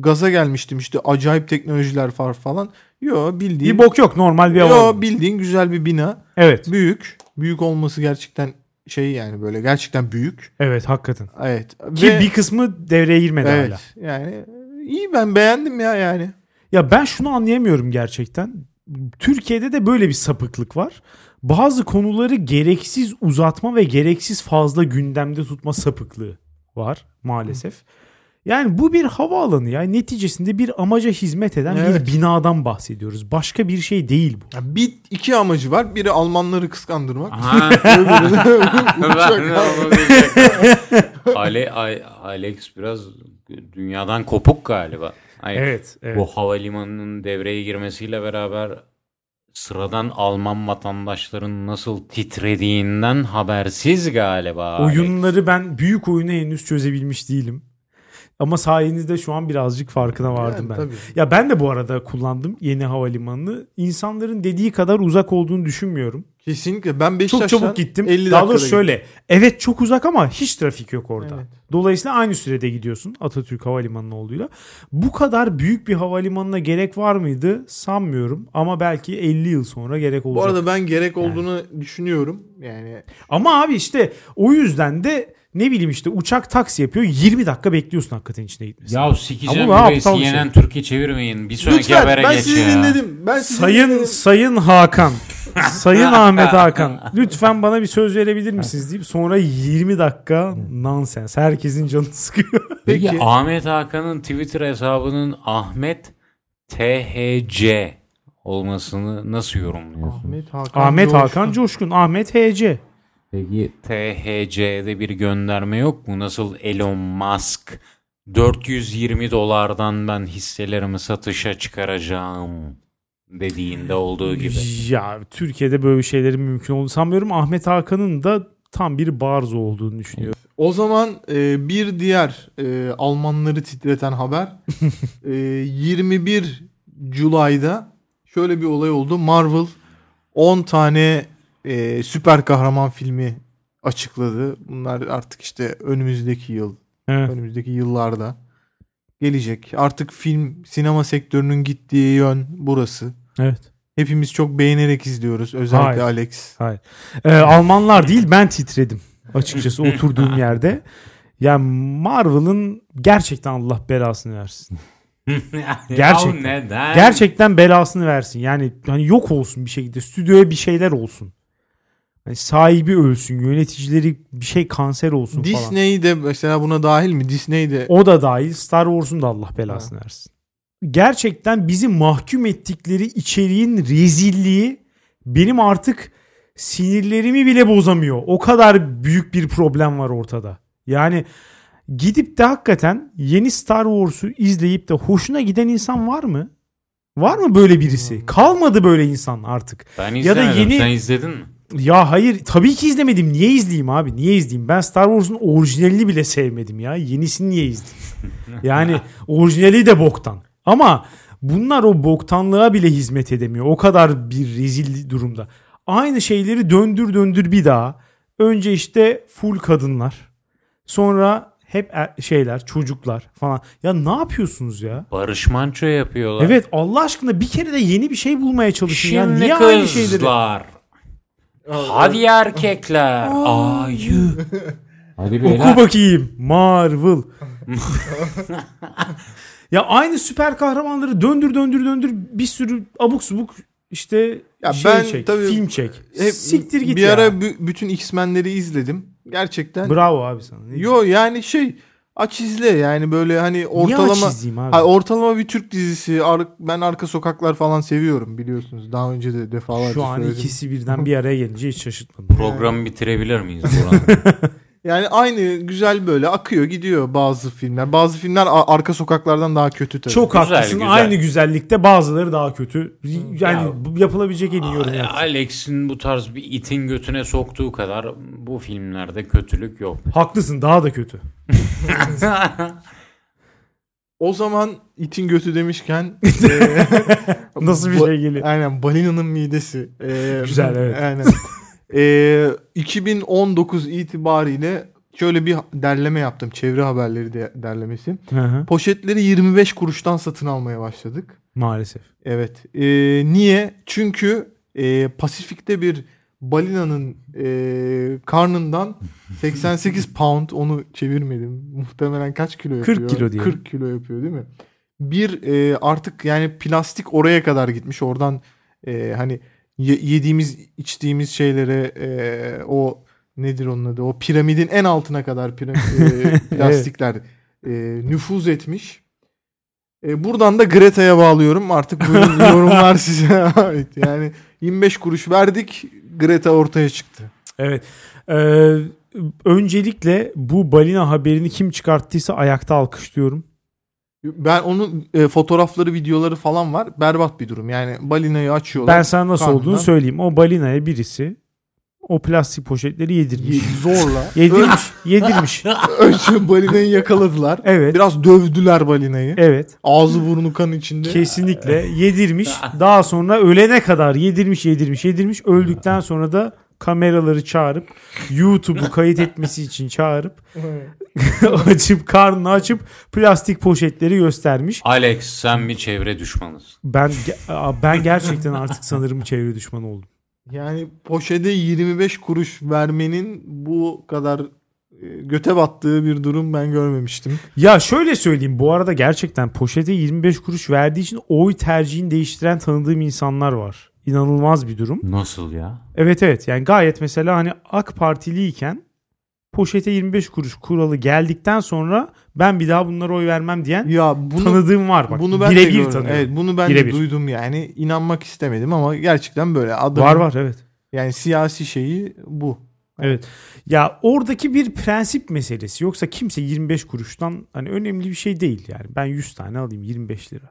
gaza gelmiştim işte acayip teknolojiler var falan. Yo bildiğin Bir bok yok normal bir hava. Yo bildiğin güzel bir bina. Evet. Büyük. Büyük olması gerçekten şey yani böyle gerçekten büyük. Evet hakikaten. Evet. Ki Ve- bir kısmı devreye girmedi evet hala. yani iyi ben beğendim ya yani. Ya ben şunu anlayamıyorum gerçekten. Türkiye'de de böyle bir sapıklık var. Bazı konuları gereksiz uzatma ve gereksiz fazla gündemde tutma sapıklığı var maalesef. Yani bu bir havaalanı ya. Neticesinde bir amaca hizmet eden Evet. bir binadan bahsediyoruz. Başka bir şey değil bu. Ya bir iki amacı var. Biri Almanları kıskandırmak. Ale, A- Alex biraz dünyadan kopuk galiba. Hayır, Evet. evet. Bu havalimanının devreye girmesiyle beraber sıradan Alman vatandaşların nasıl titrediğinden habersiz galiba. Alex. Oyunları ben büyük oyunu henüz çözebilmiş değilim. Ama sayenizde şu an birazcık farkına vardım Yani ben. tabii. Ya ben de bu arada kullandım yeni havalimanını. İnsanların dediği kadar uzak olduğunu düşünmüyorum. Kesinlikle. Ben Çok Beşiktaş'tan çabuk gittim. 50 Daha doğrusu şöyle. Evet çok uzak ama hiç trafik yok orada. Evet. Dolayısıyla aynı sürede gidiyorsun Atatürk Havalimanı'na olduğuyla. Bu kadar büyük bir havalimanına gerek var mıydı sanmıyorum. Ama belki 50 yıl sonra gerek olacak. Bu arada ben gerek olduğunu düşünüyorum. Yani Ama abi işte o yüzden de ne bileyim işte uçak taksi yapıyor 20 dakika bekliyorsun hakikaten içine gitmesi. Ya sikeceğim bir CNN şey. Türkiye çevirmeyin. Bir sonraki Lütfen habere ben geç sizi ya. dinledim. Ben sizi Sayın dinledim. Sayın Hakan, Sayın Ahmet Hakan lütfen bana bir söz verebilir misiniz deyip sonra 20 dakika nonsens. Herkesin canını sıkıyor. Peki, Peki. Ahmet Hakan'ın Twitter hesabının Ahmet THC olmasını nasıl yorumluyorsun? Ahmet Hakan Ahmet Coşkun. Hakan Coşkun, Ahmet HC. Peki THC'de bir gönderme yok mu? Nasıl Elon Musk 420 dolardan ben hisselerimi satışa çıkaracağım dediğinde olduğu gibi. Ya Türkiye'de böyle şeylerin mümkün olduğunu sanmıyorum. Ahmet Hakan'ın da tam bir barzo olduğunu düşünüyorum. O zaman e, bir diğer e, Almanları titreten haber e, 21 Julay'da şöyle bir olay oldu. Marvel 10 tane e, süper kahraman filmi açıkladı. Bunlar artık işte önümüzdeki yıl, Evet. önümüzdeki yıllarda gelecek. Artık film sinema sektörünün gittiği yön burası. Evet. Hepimiz çok beğenerek izliyoruz. Özellikle Hayır. Alex. Hayır. Ee, Almanlar değil ben titredim açıkçası oturduğum yerde. Yani Marvel'ın gerçekten Allah belasını versin. Gerçekten. Gerçekten belasını versin. Yani hani yok olsun bir şekilde. Stüdyoya bir şeyler olsun. Hani sahibi ölsün, yöneticileri bir şey kanser olsun falan. Disney de mesela buna dahil mi? Disney de O da dahil Star Wars'un da Allah belasını versin. Gerçekten bizi mahkum ettikleri içeriğin rezilliği benim artık sinirlerimi bile bozamıyor. O kadar büyük bir problem var ortada. Yani gidip de hakikaten yeni Star Wars'u izleyip de hoşuna giden insan var mı? Var mı böyle birisi? Kalmadı böyle insan artık. Ben Ya da izlemedim. yeni- Sen izledin mi? Ya hayır tabii ki izlemedim. Niye izleyeyim abi? Niye izleyeyim? Ben Star Wars'un orijinalini bile sevmedim ya. Yenisini niye izleyeyim? Yani orijinali de boktan. Ama bunlar o boktanlığa bile hizmet edemiyor. O kadar bir rezil durumda. Aynı şeyleri döndür döndür bir daha. Önce işte full kadınlar. Sonra hep er- şeyler, çocuklar falan. Ya ne yapıyorsunuz ya? Barış Manço yapıyorlar. Evet Allah aşkına bir kere de yeni bir şey bulmaya çalışın ya. Şimdi Niye aynı şeyleri? Hadi erkekler. Ayı. Hadi Oku beyler. bakayım. Marvel. ya aynı süper kahramanları döndür döndür döndür bir sürü abuk subuk işte Ya şey ben çek, tabii film çek. Hep Siktir git bir ya. ara bü- bütün X-Men'leri izledim. Gerçekten. Bravo abi sana. Ne- Yo yani şey aç izle yani böyle hani Niye ortalama aç izleyeyim abi? Hayır, ortalama bir Türk dizisi. Ar- ben arka sokaklar falan seviyorum biliyorsunuz. Daha önce de defalarca Şu an söyledim. ikisi birden bir araya gelince hiç şaşırtmadım. Programı bitirebilir miyiz Burhan? Yani aynı güzel böyle akıyor gidiyor bazı filmler. Bazı filmler arka sokaklardan daha kötü tabii. Çok Güzel, haklısın. güzel. Aynı güzellikte bazıları daha kötü. Yani Ya- yapılabilecek en iyi yorum. yaptın. Alex'in bu tarz bir itin götüne soktuğu kadar bu filmlerde kötülük yok. Haklısın daha da kötü. O zaman itin götü demişken eee, Nasıl bir şey geliyor? Aynen balinanın midesi. Eee, Güzel, evet. Aynen. Eee, 2019 itibariyle şöyle bir derleme yaptım. Çevre haberleri de derlemesi. Hı hı. Poşetleri 25 kuruştan satın almaya başladık. Maalesef. Evet. Eee, niye? Çünkü eee, Pasifik'te bir balinanın eee, karnından 88 pound onu çevirmedim. Muhtemelen kaç kilo 40 yapıyor? kilo diyelim. 40 kilo yapıyor değil mi? Bir eee, artık yani plastik oraya kadar gitmiş. Oradan eee, hani ye- yediğimiz içtiğimiz şeylere eee, o nedir onun adı? O piramidin en altına kadar piram- eee, plastikler eee, nüfuz etmiş. E, buradan da Greta'ya bağlıyorum. Artık buyurun yorumlar size ait. Yani 25 kuruş verdik. Greta ortaya çıktı. Evet. Ee, öncelikle bu balina haberini kim çıkarttıysa ayakta alkışlıyorum. Ben onun e, fotoğrafları, videoları falan var. Berbat bir durum. Yani balinayı açıyorlar. Ben sana nasıl karnından. olduğunu söyleyeyim. O balinaya birisi o plastik poşetleri yedirmiş. Ye- zorla. Yedirmiş. yedirmiş. Önce balinayı yakaladılar. Evet. Biraz dövdüler balinayı. Evet. Ağzı burnu kan içinde. Kesinlikle yedirmiş. Daha sonra ölene kadar yedirmiş, yedirmiş, yedirmiş. Öldükten sonra da kameraları çağırıp YouTube'u kayıt etmesi için çağırıp açıp karnını açıp plastik poşetleri göstermiş. Alex sen bir çevre düşmanısın. Ben ben gerçekten artık sanırım çevre düşmanı oldum. Yani poşete 25 kuruş vermenin bu kadar e, göte battığı bir durum ben görmemiştim. Ya şöyle söyleyeyim bu arada gerçekten poşete 25 kuruş verdiği için oy tercihini değiştiren tanıdığım insanlar var. İnanılmaz bir durum. Nasıl ya? Evet evet yani gayet mesela hani AK Partiliyken poşete 25 kuruş kuralı geldikten sonra ben bir daha bunlara oy vermem diyen Ya bunu tanıdığım var bak. bunu ben gördüm. tanıyorum. Evet, bunu ben de duydum yani. inanmak istemedim ama gerçekten böyle adam Var var evet. yani siyasi şeyi bu. Evet. Ya oradaki bir prensip meselesi. Yoksa kimse 25 kuruştan hani önemli bir şey değil yani. Ben 100 tane alayım 25 lira.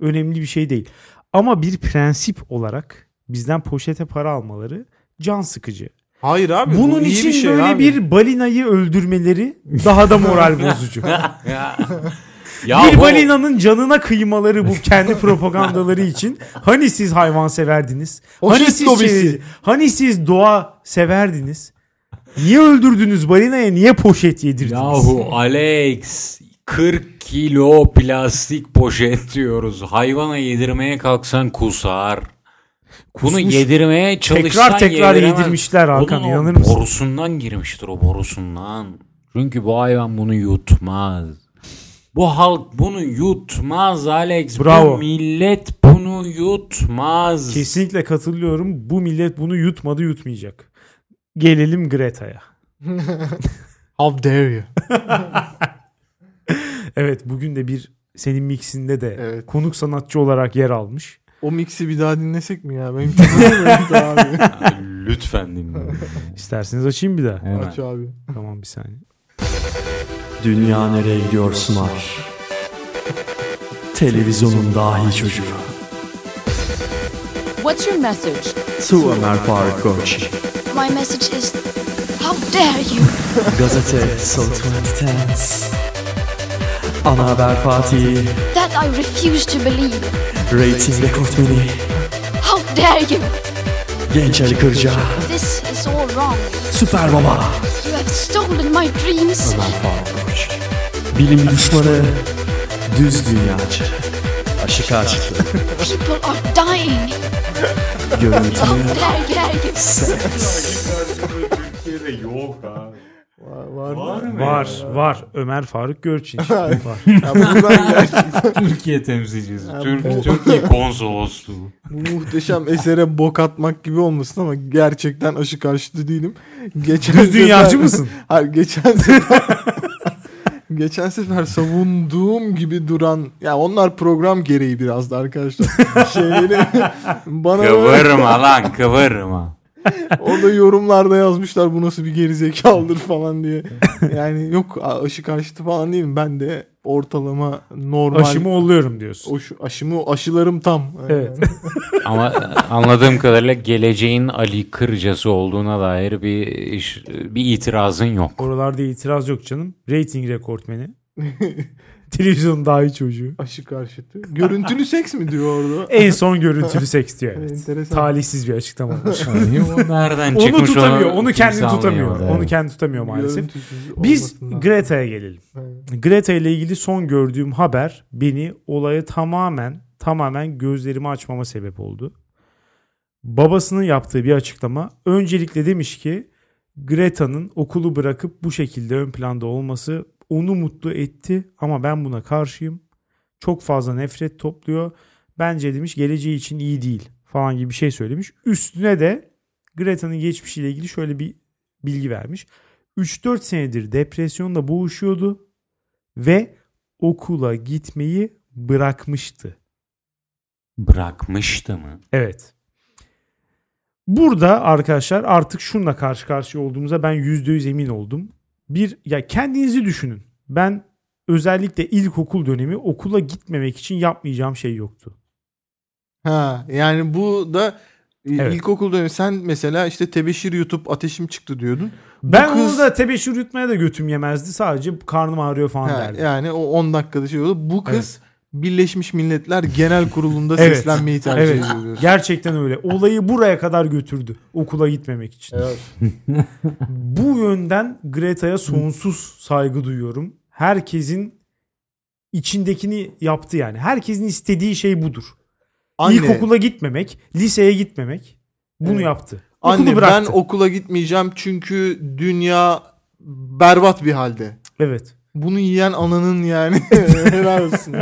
Önemli bir şey değil. Ama bir prensip olarak bizden poşete para almaları can sıkıcı. Hayır abi. Bunun bu iyi için bir şey böyle abi. bir balinayı öldürmeleri daha da moral bozucu. ya, ya bir bu- balinanın canına kıymaları bu kendi propagandaları için. Hani siz hayvan severdiniz? Hani Poşet siz, lobisi. çevre- hani siz doğa severdiniz? Niye öldürdünüz balinaya? Niye poşet yedirdiniz? Yahu Alex 40 kilo plastik poşet diyoruz. Hayvana yedirmeye kalksan kusar. Bunu Kusmuş. yedirmeye çalışsan tekrar tekrar yediremez. yedirmişler Hakan Bunun inanır mısın? Borusundan girmiştir o borusundan. Çünkü bu hayvan bunu yutmaz. Bu halk bunu yutmaz Alex. Bravo. Bu millet bunu yutmaz. Kesinlikle katılıyorum. Bu millet bunu yutmadı yutmayacak. Gelelim Greta'ya. How dare you? Evet bugün de bir senin mixinde de Evet. konuk sanatçı olarak yer almış. O mix'i bir daha dinlesek mi ya? Benim dinlemiyorum abi. Lütfen dinleyin. İsterseniz açayım bir daha. Hemen. Aç abi. Tamam bir saniye. Dünya nereye gidiyor sunar. Televizyonun dahi çocuğu. What's your message? To Ömer Faruk Göç. My message is how dare you? Gazete So 2010. Ana Haber Fatih. That I refuse to believe. Rating rekortmeni. How dare you? Genç Ali Kırca. This is all wrong. Süper Baba. You have stolen my dreams. Ömer Faruk Göç. Bilim düşmanı. Düz dünyacı. Aşık açtı. People are dying. Görüntü. How dare, dare you? Seks. Türkiye'de yok ha. Var, var mı? Var var Ömer Faruk Görçin. var. Ya Türkiye temsilcisi. Ya Türk, bu- Türkiye konsolosluğu. bu muhteşem esere bok atmak gibi olmasın ama gerçekten aşı karşıtı değilim. Geçen Düz dünyacı sefer- mısın? Hayır geçen sefer geçen sefer savunduğum gibi duran ya onlar program gereği biraz da arkadaşlar. Şeyleri bana Kıvırma lan kıvırma. orada yorumlarda yazmışlar bu nasıl bir gerizekalıdır falan diye. Yani yok aşı karşıtı falan değilim. Ben de ortalama normal Aşımı oluyorum diyorsun. o şu- aşımı aşılarım tam. Evet. Ama anladığım kadarıyla geleceğin Ali Kırcası olduğuna dair bir iş- bir itirazın yok. Oralarda itiraz yok canım. Rating rekortmeni. Televizyonun daha iyi çocuğu. Aşı karşıtı. Görüntülü seks mi diyor orada? En son görüntülü seks diyor evet. Enteresan. Talihsiz bir açıklama olmuş. o nereden onu çıkmış tutamıyor. Onu kendi tutamıyor. anlayamadı, Onu kendi tutamıyor maalesef. Biz. Greta'ya gelelim. Evet. Greta ile ilgili son gördüğüm haber beni olaya tamamen tamamen gözlerimi açmama sebep oldu. Babasının yaptığı bir açıklama öncelikle demiş ki Greta'nın okulu bırakıp bu şekilde ön planda olması onu mutlu etti ama ben buna karşıyım. Çok fazla nefret topluyor. Bence demiş geleceği için iyi değil falan gibi bir şey söylemiş. Üstüne de Greta'nın geçmişiyle ilgili şöyle bir bilgi vermiş. 3-4 senedir depresyonla boğuşuyordu ve okula gitmeyi bırakmıştı. Bırakmıştı mı? Evet. Burada arkadaşlar artık şunla karşı karşıya olduğumuza ben %100 emin oldum. Bir ya kendinizi düşünün. Ben özellikle ilkokul dönemi okula gitmemek için yapmayacağım şey yoktu. Ha yani bu da e, Evet. ilkokul dönemi sen mesela işte tebeşir YouTube ateşim çıktı diyordun. Bu Ben kız- onu da tebeşir yutmaya da götüm yemezdi. Sadece karnım ağrıyor falan Ha, derdi. yani o 10 dakikada şey oldu. Bu kız Evet. Birleşmiş Milletler Genel Kurulu'nda Evet. seslenmeyi tercih Evet. ediyor. Gerçekten öyle. Olayı buraya kadar götürdü. Okula gitmemek için. Evet. Bu yönden Greta'ya sonsuz saygı duyuyorum. Herkesin içindekini yaptı yani. Herkesin istediği şey budur. Anne, İlkokula gitmemek, liseye gitmemek. Bunu Evet. yaptı. Okulu anne ben bıraktı. okula gitmeyeceğim çünkü dünya berbat bir halde. Evet. Bunu yiyen ananın yani helal olsun.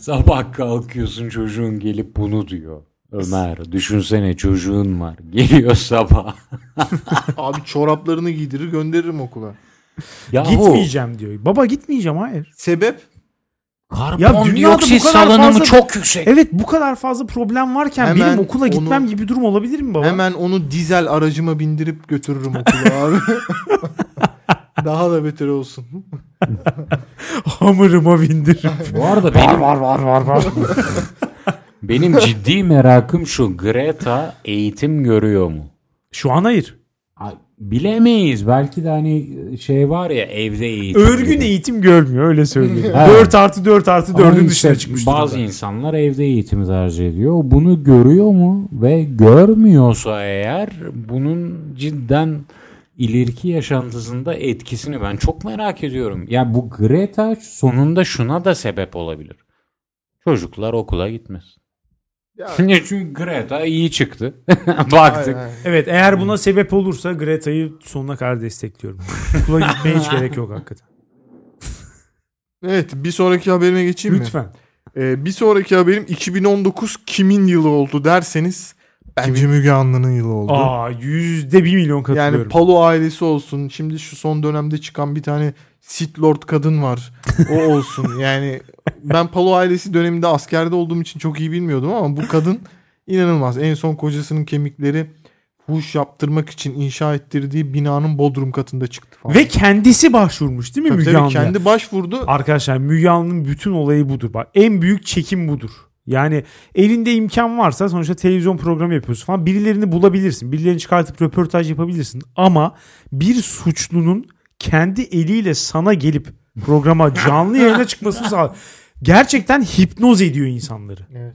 Sabah kalkıyorsun çocuğun gelip bunu diyor. Ömer düşünsene çocuğun var. Geliyor sabah. Abi çoraplarını giydirir gönderirim okula. Yahu Gitmeyeceğim diyor. Baba gitmeyeceğim hayır. Sebep? Ya bu karbondioksit kadar salınımı fazla- çok yüksek. Evet bu kadar fazla problem varken Hemen benim okula gitmem onu- gibi bir durum olabilir mi baba? Hemen onu dizel aracıma bindirip götürürüm okula abi. Daha da beter olsun. Hamurıma bindir. Bu arada benim var var var var. benim ciddi merakım şu Greta eğitim görüyor mu? Şu an hayır. Ay, bilemeyiz. Belki de hani şey var ya evde eğitim. Örgün gibi. eğitim görmüyor öyle söyleyeyim. Evet. 4 artı 4 artı Ama 4'ün işte dışına çıkmış Bazı durumda. insanlar evde eğitimi tercih ediyor. Bunu görüyor mu ve görmüyorsa eğer bunun cidden ileriki yaşantısında etkisini ben çok merak ediyorum. Ya bu Greta sonunda şuna da sebep olabilir. Çocuklar okula gitmesin. Ya, Çünkü Greta iyi çıktı. Baktık. hayır, hayır. Evet eğer buna sebep olursa Greta'yı sonuna kadar destekliyorum. Okula gitmeye hiç gerek yok hakikaten. Evet bir sonraki haberime geçeyim mi? Lütfen. Ee, bir sonraki haberim 2019 kimin yılı oldu derseniz bence Müge Anlı'nın yılı oldu. Aa yüzde bir milyon katılıyorum. yani Palo ailesi olsun. Şimdi şu son dönemde çıkan bir tane Sith Lord kadın var. O olsun. yani ben Palo ailesi döneminde askerde olduğum için çok iyi bilmiyordum ama bu kadın inanılmaz. En son kocasının kemikleri fuhuş yaptırmak için inşa ettirdiği binanın bodrum katında çıktı falan. Ve kendisi başvurmuş değil mi Tabii Müge Anlı'ya? kendi başvurdu. Arkadaşlar Müge Anlı'nın bütün olayı budur. Bak en büyük çekim budur. Yani elinde imkan varsa sonuçta televizyon programı yapıyorsun falan birilerini bulabilirsin. Birilerini çıkartıp röportaj yapabilirsin. Ama bir suçlunun kendi eliyle sana gelip programa canlı yayına çıkmasını sağ Gerçekten hipnoz ediyor insanları. Evet.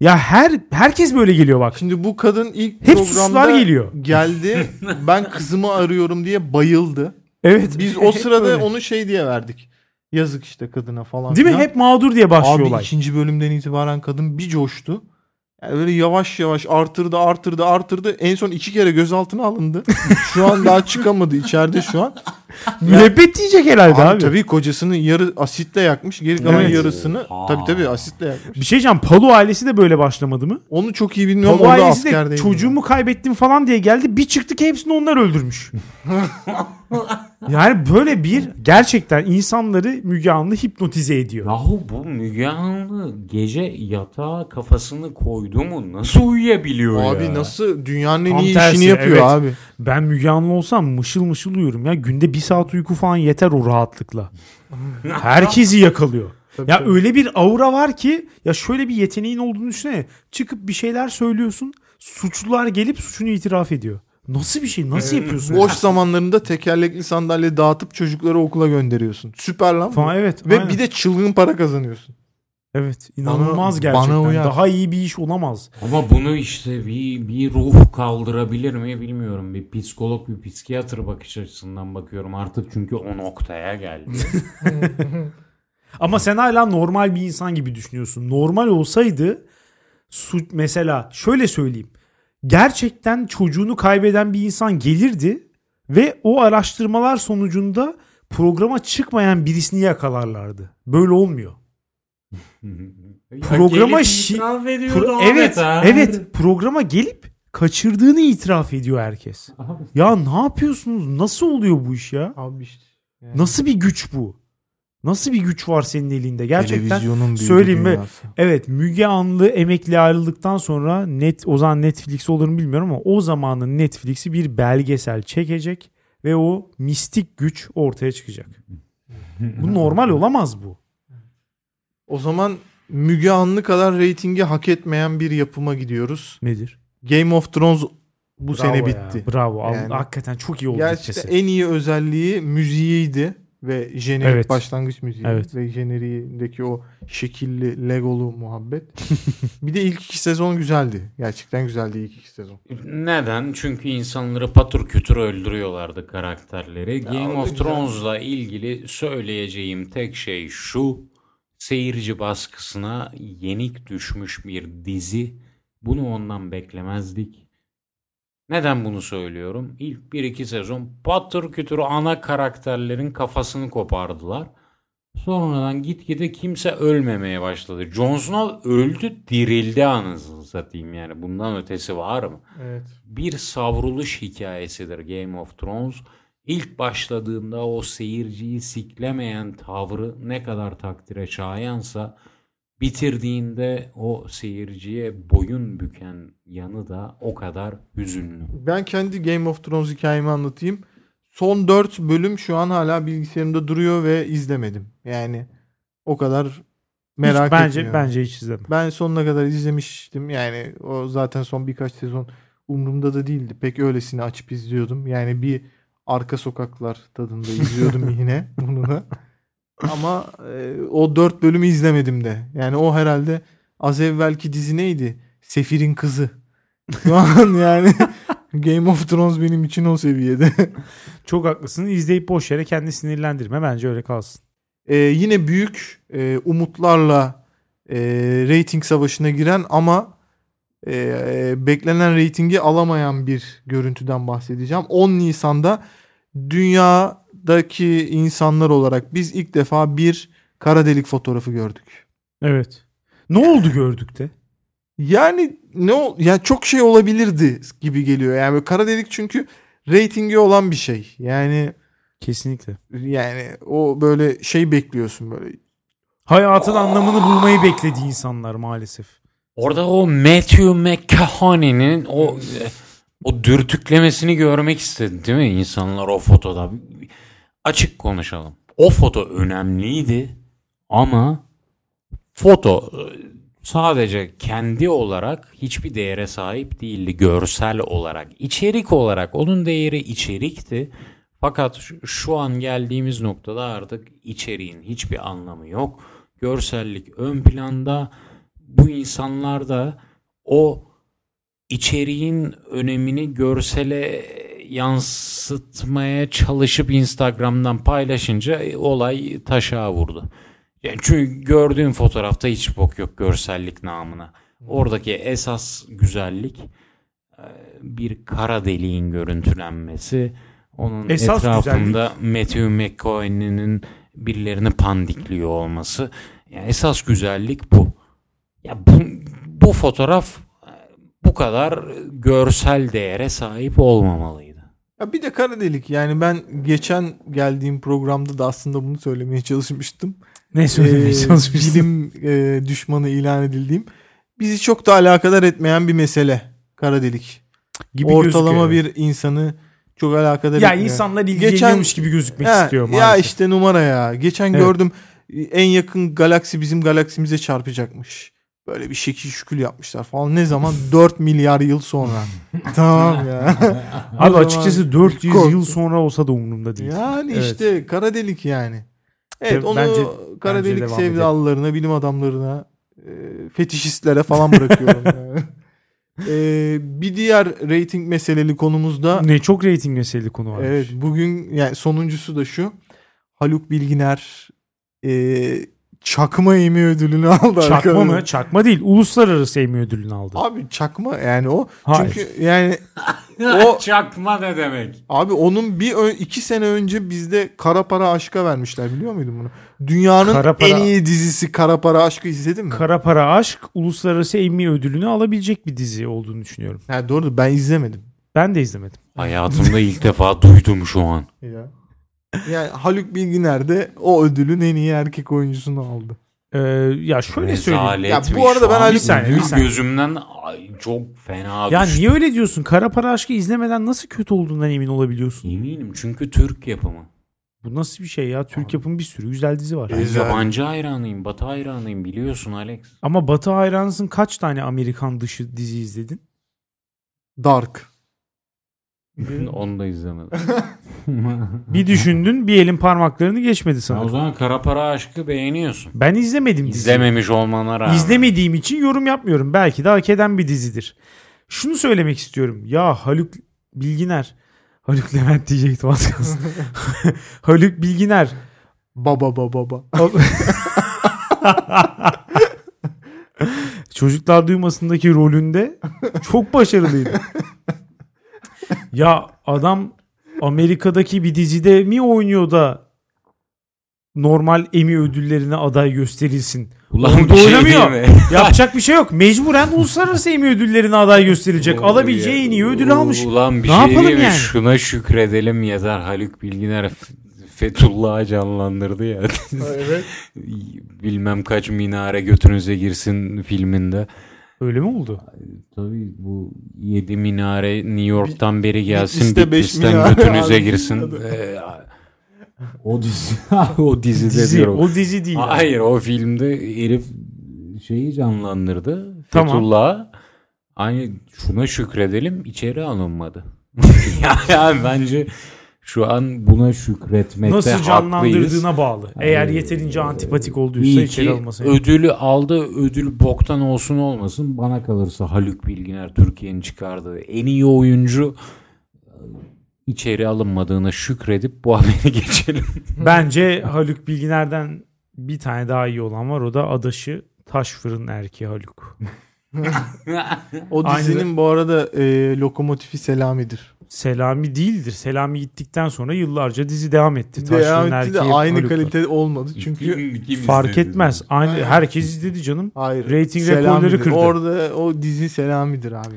Ya her herkes böyle geliyor bak. Şimdi bu kadın ilk Hep programda geliyor. geldi. Ben kızımı arıyorum diye bayıldı. Evet. Biz o sırada onu şey diye verdik. Yazık işte kadına falan. Değil mi? filan. Hep mağdur diye başlıyor Abi olay. ikinci bölümden itibaren kadın bir coştu. Yani böyle yavaş yavaş artırdı artırdı artırdı. En son iki kere gözaltına alındı. şu an daha çıkamadı içeride şu an. Müebbet diyecek herhalde Abi, abi. tabii kocasını yarı asitle yakmış. Geri kalan Evet. yarısını Oha. tabii tabii asitle yakmış. Bir şey diyeceğim. Palu ailesi de böyle başlamadı mı? Onu çok iyi bilmiyorum. Palu Orada ailesi de askerdeydim. çocuğumu kaybettim falan diye geldi. Bir çıktık hepsini onlar öldürmüş. yani böyle bir gerçekten insanları Müge Anlı hipnotize ediyor. Yahu bu Müge Anlı gece yatağa kafasını koydu mu nasıl uyuyabiliyor ya? Abi nasıl dünyanın en Tam iyi tersi, işini yapıyor evet. abi. Ben Müge Anlı olsam mışıl mışıl uyurum ya. Günde bir saat uyku falan yeter o rahatlıkla. Herkesi yakalıyor. Tabii, ya tabii. öyle bir aura var ki ya şöyle bir yeteneğin olduğunu düşünsene. Çıkıp bir şeyler söylüyorsun. Suçlular gelip suçunu itiraf ediyor. Nasıl bir şey? Nasıl yapıyorsun? Boş zamanlarında tekerlekli sandalye dağıtıp çocukları okula gönderiyorsun. Süper lan. falan evet. Ve aynen. bir de çılgın para kazanıyorsun. Evet inanılmaz Bana- gerçekten. bana uyar. Daha iyi bir iş olamaz. Ama bunu işte bir, bir ruh kaldırabilir mi bilmiyorum. Bir psikolog, bir psikiyatr bakış açısından bakıyorum artık çünkü o noktaya geldi. Ama sen hala normal bir insan gibi düşünüyorsun. Normal olsaydı su- mesela şöyle söyleyeyim. Gerçekten çocuğunu kaybeden bir insan gelirdi ve o araştırmalar sonucunda programa çıkmayan birisini yakalarlardı. Böyle olmuyor. Programa şi- Pro- evet, ha. evet. Programa gelip kaçırdığını itiraf ediyor herkes. Abi, Ya ne yapıyorsunuz? Nasıl oluyor bu iş ya? Abi işte. yani Nasıl bir güç bu? Nasıl bir güç var senin elinde? Gerçekten söyleyeyim mi? Evet Müge Anlı emekli ayrıldıktan sonra net o zaman Netflix olur mu bilmiyorum ama o zamanın Netflix'i bir belgesel çekecek ve o mistik güç ortaya çıkacak. Bu normal olamaz bu. O zaman Müge Anlı kadar reytingi hak etmeyen bir yapıma gidiyoruz. Nedir? Game of Thrones bu Bravo sene ya, bitti. Bravo. Al- Yani- Hakikaten çok iyi oldu Gerçekten en iyi özelliği müziğiydi ve jenerik Evet. başlangıç müziği Evet. ve jeneriğindeki o şekilli legolu muhabbet. bir de ilk iki sezon güzeldi. Gerçekten güzeldi ilk iki sezon. Neden? Çünkü insanları patır kütür öldürüyorlardı karakterleri. Game o da of. Thrones'la ilgili söyleyeceğim tek şey şu. Seyirci baskısına yenik düşmüş bir dizi. Bunu ondan beklemezdik. Neden bunu söylüyorum? İlk 1-2 sezon patır kütür ana karakterlerin kafasını kopardılar. Sonradan gitgide kimse ölmemeye başladı. Jon Snow öldü dirildi anasını satayım yani. Bundan ötesi var mı? Evet. bir savruluş hikayesidir Game of Thrones. İlk başladığında o seyirciyi siklemeyen tavrı ne kadar takdire şayansa bitirdiğinde o seyirciye boyun büken yanı da o kadar hüzünlü. Ben kendi Game of Thrones hikayemi anlatayım. Son 4 bölüm şu an hala bilgisayarımda duruyor ve izlemedim. Yani o kadar merak hiç, bence etmiyorum. bence hiç izlemem. Ben sonuna kadar izlemiştim. Yani o zaten son birkaç sezon umurumda da değildi. Pek öylesine açıp izliyordum. Yani bir arka sokaklar tadında izliyordum yine bunu da. Ama e, o dört bölümü izlemedim de. Yani o herhalde az evvelki dizi neydi? Sefir'in kızı. Şu an yani Game of Thrones benim için o seviyede. Çok haklısın. İzleyip boş yere kendini sinirlendirme. Bence öyle kalsın. Ee, yine büyük e, umutlarla e, rating savaşına giren ama e, beklenen reytingi alamayan bir görüntüden bahsedeceğim. 10 Nisan'da dünyadaki insanlar olarak biz ilk defa bir kara delik fotoğrafı gördük. Evet. Ne oldu gördük de? Yani ne ol ya çok şey olabilirdi gibi geliyor. Yani kara delik çünkü reytingi olan bir şey. Yani Kesinlikle. yani o böyle şey bekliyorsun böyle. Hayatın anlamını bulmayı bekledi insanlar maalesef. Orada o Matthew McConaughey'nin o o dürtüklemesini görmek istedi değil mi insanlar o fotoda? Açık konuşalım. O foto önemliydi ama foto e, sadece kendi olarak hiçbir değere sahip değildi görsel olarak. içerik olarak onun değeri içerikti. Fakat şu- şu an geldiğimiz noktada artık içeriğin hiçbir anlamı yok. Görsellik ön planda. Bu insanlar da o içeriğin önemini görsele yansıtmaya çalışıp Instagram'dan paylaşınca e, olay taşa vurdu. Yani çünkü gördüğün fotoğrafta hiç bok yok görsellik namına. Oradaki esas güzellik e, bir kara deliğin görüntülenmesi. Onun Esas etrafında Matthew McConaughey'nin birilerini pandikliyor olması. Yani esas güzellik bu. Ya bu, bu fotoğraf e, bu kadar görsel değere sahip olmamalıydı. Ya bir de kara delik yani ben geçen geldiğim programda da aslında bunu söylemeye çalışmıştım. Ne söylemeye Ee, çalışmışsın? bilim e, düşmanı ilan edildiğim bizi çok da alakadar etmeyen bir mesele kara delik. gibi Ortalama gözüküyor. bir insanı çok alakadar Ya etmiyor. insanlar ilgileniyormuş gibi gözükmek Ha, istiyor Ya maalesef. işte numara ya. Geçen Evet. gördüm en yakın galaksi bizim galaksimize çarpacakmış. Böyle bir şekil şükül yapmışlar falan. Ne zaman? 4 milyar yıl sonra. tamam ya. Abi açıkçası 400 kork- yıl sonra olsa da umurumda değil. Yani Evet. işte kara delik yani. Evet onu bence- kara bence delik sevdalılarına, bilim adamlarına, e, fetişistlere falan bırakıyorum. yani. E, bir diğer rating meseleli konumuzda Ne çok reyting meseleli konu var. evet bugün yani sonuncusu da şu. Haluk Bilginer e, çakma Emmy ödülünü aldı. Çakma arkadaşlar. mı? Çakma değil. Uluslararası Emmy ödülünü aldı. Abi çakma yani o. Hayır. Çünkü yani o Çakma ne demek? Abi onun bir iki sene önce bizde Kara Para Aşk'a vermişler biliyor muydun bunu? Dünyanın Kara Para- en iyi dizisi Kara Para Aşk'ı izledin mi? Kara Para Aşk Uluslararası Emmy ödülünü alabilecek bir dizi olduğunu düşünüyorum. ha, doğru ben izlemedim. Ben de izlemedim. Hayatımda ilk defa duydum şu an. Ya. Yani Haluk Bilginer de o ödülün en iyi erkek oyuncusunu aldı. Ee, ya şöyle söyleyeyim. Ya bu arada ben Haluk- Bir saniye, bir saniye. Gözümden ay, çok fena Ya düştü. niye öyle diyorsun? Kara Para Aşk'ı izlemeden nasıl kötü olduğundan emin olabiliyorsun? Eminim çünkü Türk yapımı. Bu nasıl bir şey ya? Türk yapımı bir sürü güzel dizi var. Ben Güzel. yabancı hayranıyım, batı hayranıyım biliyorsun Alex. Ama Batı hayranısın kaç tane Amerikan dışı dizi izledin? Dark. Onu da izlemedim. Bir düşündün bir elin parmaklarını geçmedi Sen o sanırım. zaman Kara Para Aşk'ı beğeniyorsun. Ben izlemedim diziyi. İzlememiş olmana rağmen. İzlemediğim için yorum yapmıyorum. Belki de hak eden bir dizidir. Şunu söylemek istiyorum. Ya Haluk Bilginer. Haluk Levent diyecektim az kalsın. Haluk Bilginer. Baba baba baba. Çocuklar duymasındaki rolünde çok başarılıydı. ya adam Amerika'daki bir dizide mi oynuyor da normal Emmy ödüllerine aday gösterilsin. Ulan Orada bir şey oynamıyor. değil mi? Yapacak bir şey yok. Mecburen uluslararası Emmy ödüllerine aday gösterilecek. Alabileceği en iyi ödülü almış. Ulan bir Ne şey yapalım yani? Şuna şükredelim yeter. Haluk Bilginer Fethullah'ı canlandırdı ya. evet. Bilmem kaç minare götünüze girsin filminde. Öyle mi oldu? Tabii bu 7 minare New York'tan beri gelsin. Bitlis'te beş Bitlis'ten minare götünüze abi. girsin. Ee, o dizi o dizide Dizi, diyorum. o dizi değil. Hayır o filmde herif şeyi canlandırdı. Tamam. Fethullah. Aynı şuna şükredelim içeri alınmadı. ya, ya bence şu an buna şükretmekte Nasıl haklıyız. canlandırdığına bağlı. Eğer Ee, yeterince antipatik olduysa İyi içeri almasın. ödülü aldı. Ödül boktan olsun olmasın. Bana kalırsa Haluk Bilginer Türkiye'nin çıkardığı en iyi oyuncu içeri alınmadığına şükredip bu haberi geçelim. Bence Haluk Bilginer'den bir tane daha iyi olan var. O da adaşı Taş Fırın Erkeği Haluk. O Aynı- dizinin bu arada e, lokomotifi Selami'dir. Selami değildir. Selami gittikten sonra yıllarca dizi devam etti. Devam etti de Erkeği aynı Haluk'la. kalite olmadı. Çünkü Fark etmez. Aynı herkes izledi canım. hayır. Rating Selami'dir. rekorları kırdı. Orada o dizi Selami'dir abi.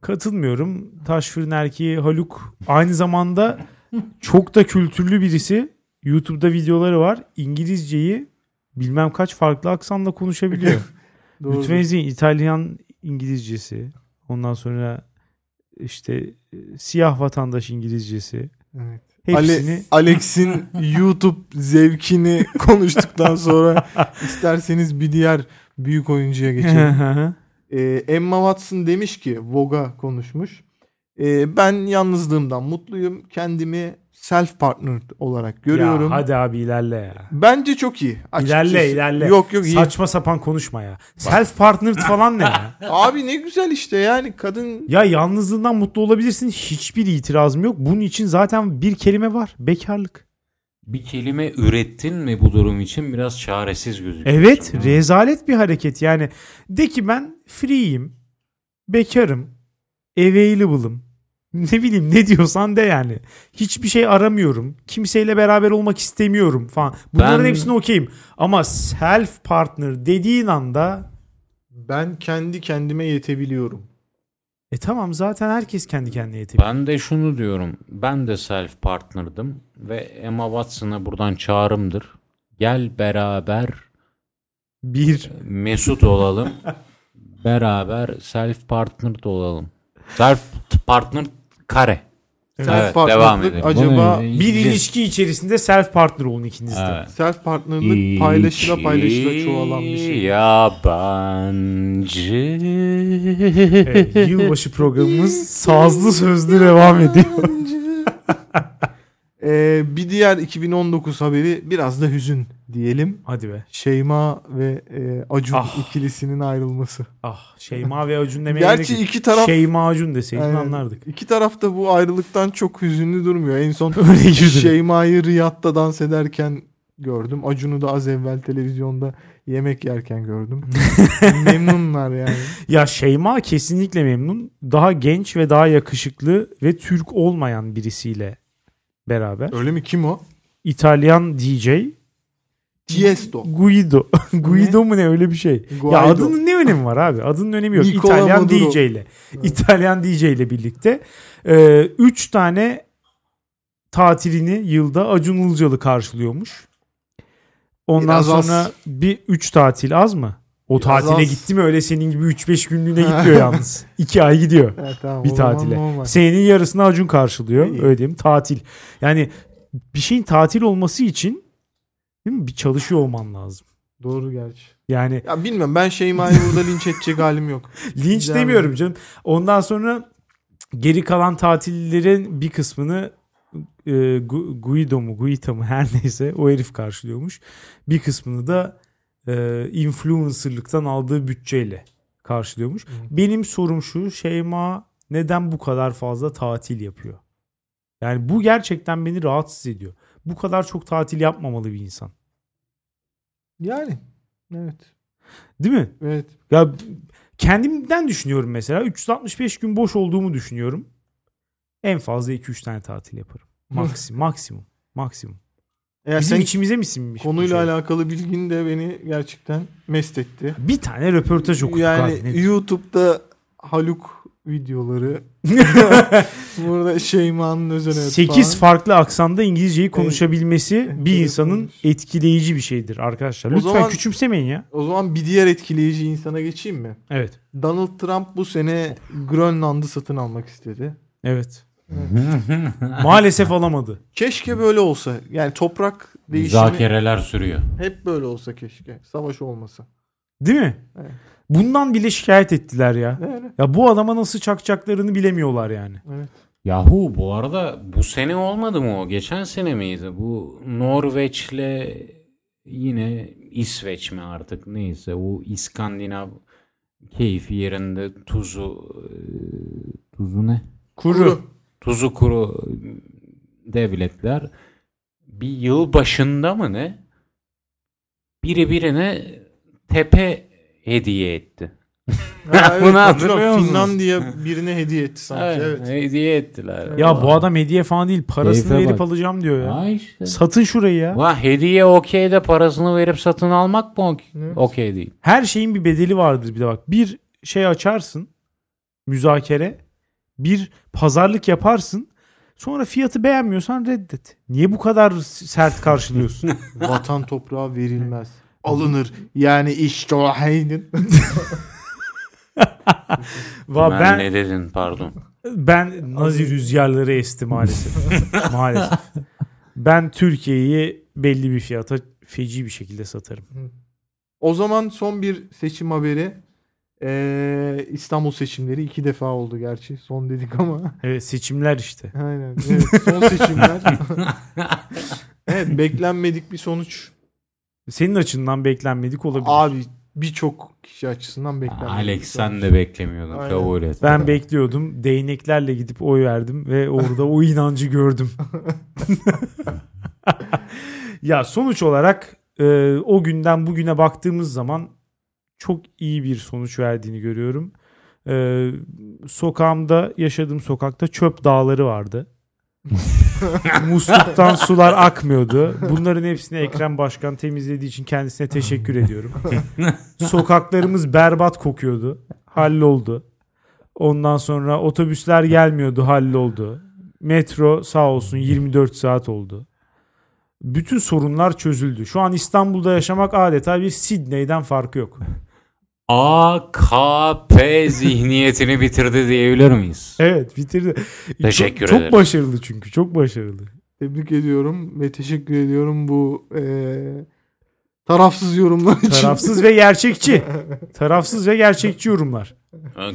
Katılmıyorum. Taş Fırın Erkeği Haluk aynı zamanda çok da kültürlü birisi. YouTube'da videoları var. İngilizceyi bilmem kaç farklı aksanla konuşabiliyor. Doğru. Lütfen izleyin. İtalyan İngilizcesi. Ondan sonra işte e, siyah vatandaş İngilizcesi. Evet. Hepsini Ale- Alex'in YouTube zevkini konuştuktan sonra isterseniz bir diğer büyük oyuncuya geçelim. Ee, Emma Watson demiş ki Vogue'a konuşmuş. Ee, ben yalnızlığımdan mutluyum. Kendimi self partnered olarak görüyorum. Ya hadi abi ilerle ya. Bence çok iyi. açıkçası. İlerle ilerle. Yok yok iyi. Saçma sapan konuşma ya. Self partnered falan ne ya? Abi ne güzel işte yani kadın Ya yalnızlığından mutlu olabilirsin. Hiçbir itirazım yok. Bunun için zaten bir kelime var. Bekarlık. Bir kelime ürettin mi bu durum için biraz çaresiz gözüküyorsun. Evet, Ha. rezalet bir hareket. Yani de ki ben free'yim, bekarım, available'ım. Ne bileyim ne diyorsan de yani. Hiçbir şey aramıyorum. Kimseyle beraber olmak istemiyorum falan. Bunların Ben- hepsine okeyim. Ama self partner dediğin anda ben kendi kendime yetebiliyorum. e tamam zaten herkes kendi kendine yetebilir. Ben de şunu diyorum. Ben de self partner'dım ve Emma Watson'a buradan çağrımdır. Gel beraber Bir. mesut olalım. beraber self partner da olalım. Self partner kare. Evet. Self partnerlık acaba Bunu Bir ilişki içerisinde self partner olun ikiniz de. Evet. Self partnerlık paylaşıla paylaşıla çoğalan bir şey. Yabancı. Evet, yılbaşı programımız sazlı sözlü devam ediyor. Ee, bir diğer 2019 haberi biraz da hüzün diyelim. Hadi be. Şeyma ve e, Acun Ah. ikilisinin ayrılması. Ah Şeyma ve Acun demeye Gerçi gerek iki taraf Şeyma Acun deseydin Aynen. anlardık. İki taraf da bu ayrılıktan çok hüzünlü durmuyor. En son Öyle. Şeyma'yı Riyad'da dans ederken gördüm. Acun'u da az evvel televizyonda yemek yerken gördüm. Memnunlar yani. Ya Şeyma kesinlikle memnun. Daha genç ve daha yakışıklı ve Türk olmayan birisiyle beraber. Öyle mi? Kim o? İtalyan DJ Tiesto. Guido. Guido mu ne öyle bir şey. Ya Guaido. adının ne önemi var abi? Adının önemi yok. Nicola İtalyan Maduro. DJ ile. İtalyan DJ ile birlikte. Ee, üç tane tatilini yılda Acun Ilıcalı karşılıyormuş. Ondan Biraz az. sonra bir üç tatil az mı? O Biraz tatile az. gitti mi öyle senin gibi 3-5 günlüğüne gitmiyor yalnız. 2 ay gidiyor Evet, tamam, bir tatile. normal. Senenin yarısını Acun karşılıyor. İyi. Öyle diyeyim. Tatil. Yani bir şeyin tatil olması için değil mi? bir çalışıyor olman lazım. Doğru gerçi. Yani Ya bilmiyorum ben Şeyma'yı burada linç edecek halim yok. linç Devam demiyorum canım. Ondan sonra geri kalan tatillerin bir kısmını e, Gu- Guido mu Guita mı her neyse o herif karşılıyormuş. Bir kısmını da e, influencerlıktan aldığı bütçeyle karşılıyormuş. Benim sorum şu Şeyma neden bu kadar fazla tatil yapıyor? Yani bu gerçekten beni rahatsız ediyor. Bu kadar çok tatil yapmamalı bir insan. Yani evet. Değil mi? Evet. Ya kendimden düşünüyorum mesela. 365 gün boş olduğumu düşünüyorum. En fazla 2-3 tane tatil yaparım. Maksim, maksimum. Maksimum. Eğer Bizim sen içimize mi sinmiş? bu konuyla şey? alakalı bilgin de beni gerçekten mest etti. Bir tane röportaj okuduk Yani abi. YouTube'da Haluk videoları burada Şeyma'nın hayatı 8 falan. farklı aksanda İngilizceyi konuşabilmesi bir enteresan insanın etkileyici bir şeydir arkadaşlar. O Lütfen zaman- küçümsemeyin ya. O zaman bir diğer etkileyici insana geçeyim mi? Evet. Donald Trump bu sene Grönland'ı satın almak istedi. Evet. Maalesef alamadı. Keşke böyle olsa. Yani toprak değişimi Zakereler sürüyor. hep böyle olsa keşke. Savaş olmasa. Değil mi? Evet. Bundan bile şikayet ettiler ya. Öyle. Ya bu adama nasıl çakacaklarını bilemiyorlar yani. Yahu bu arada bu sene olmadı mı o? Geçen sene miydi? Bu Norveç'le yine İsveç mi artık neyse o İskandinav keyfi yerinde tuzu e, tuzu ne? Kuru. Tuzu kuru devletler bir yıl başında mı ne? Biri birine tepe hediye etti. Ha, evet, Bunu hatırlıyor musunuz? Finlandiya birine hediye etti sanki. Evet, Evet. Hediye ettiler. Ya bu adam hediye falan değil. Parasını Keyfe verip bak. alacağım diyor ya. Ha işte. Satın şurayı ya. Va hediye okey de parasını verip satın almak mı okey değil? Her şeyin bir bedeli vardır bir de bak. Bir şey açarsın. Müzakere. Bir pazarlık yaparsın. Sonra fiyatı beğenmiyorsan reddet. Niye bu kadar sert karşılıyorsun? Vatan toprağı verilmez. Alınır. Yani işte o haynin. Va ben, ben ne dedin pardon. ben Nazi rüzgarları esti maalesef. maalesef. Ben Türkiye'yi belli bir fiyata feci bir şekilde satarım. O zaman son bir seçim haberi. Ee, İstanbul seçimleri iki defa oldu gerçi. Son dedik ama. Evet seçimler işte. Aynen. Evet, son seçimler. evet beklenmedik bir sonuç. Senin açından beklenmedik olabilir. Abi birçok kişi açısından beklenmedik. Alex sen de beklemiyordun Aynen. kabul et. Ben bekliyordum. Değneklerle gidip oy verdim ve orada o inancı gördüm. ya sonuç olarak e, o günden bugüne baktığımız zaman çok iyi bir sonuç verdiğini görüyorum. E, sokağımda yaşadığım sokakta çöp dağları vardı. Musluktan sular akmıyordu. Bunların hepsini Ekrem Başkan temizlediği için kendisine teşekkür ediyorum. Sokaklarımız berbat kokuyordu. Halloldu. Ondan sonra otobüsler gelmiyordu, halloldu. Metro sağ olsun 24 saat oldu. Bütün sorunlar çözüldü. Şu an İstanbul'da yaşamak adeta bir Sidney'den farkı yok. AKP zihniyetini bitirdi diyebilir miyiz? Evet bitirdi. Teşekkür çok, ederim. Çok başarılı çünkü çok başarılı. Tebrik ediyorum ve teşekkür ediyorum bu eee, tarafsız yorumlar için. Tarafsız ve gerçekçi. Tarafsız ve gerçekçi yorumlar.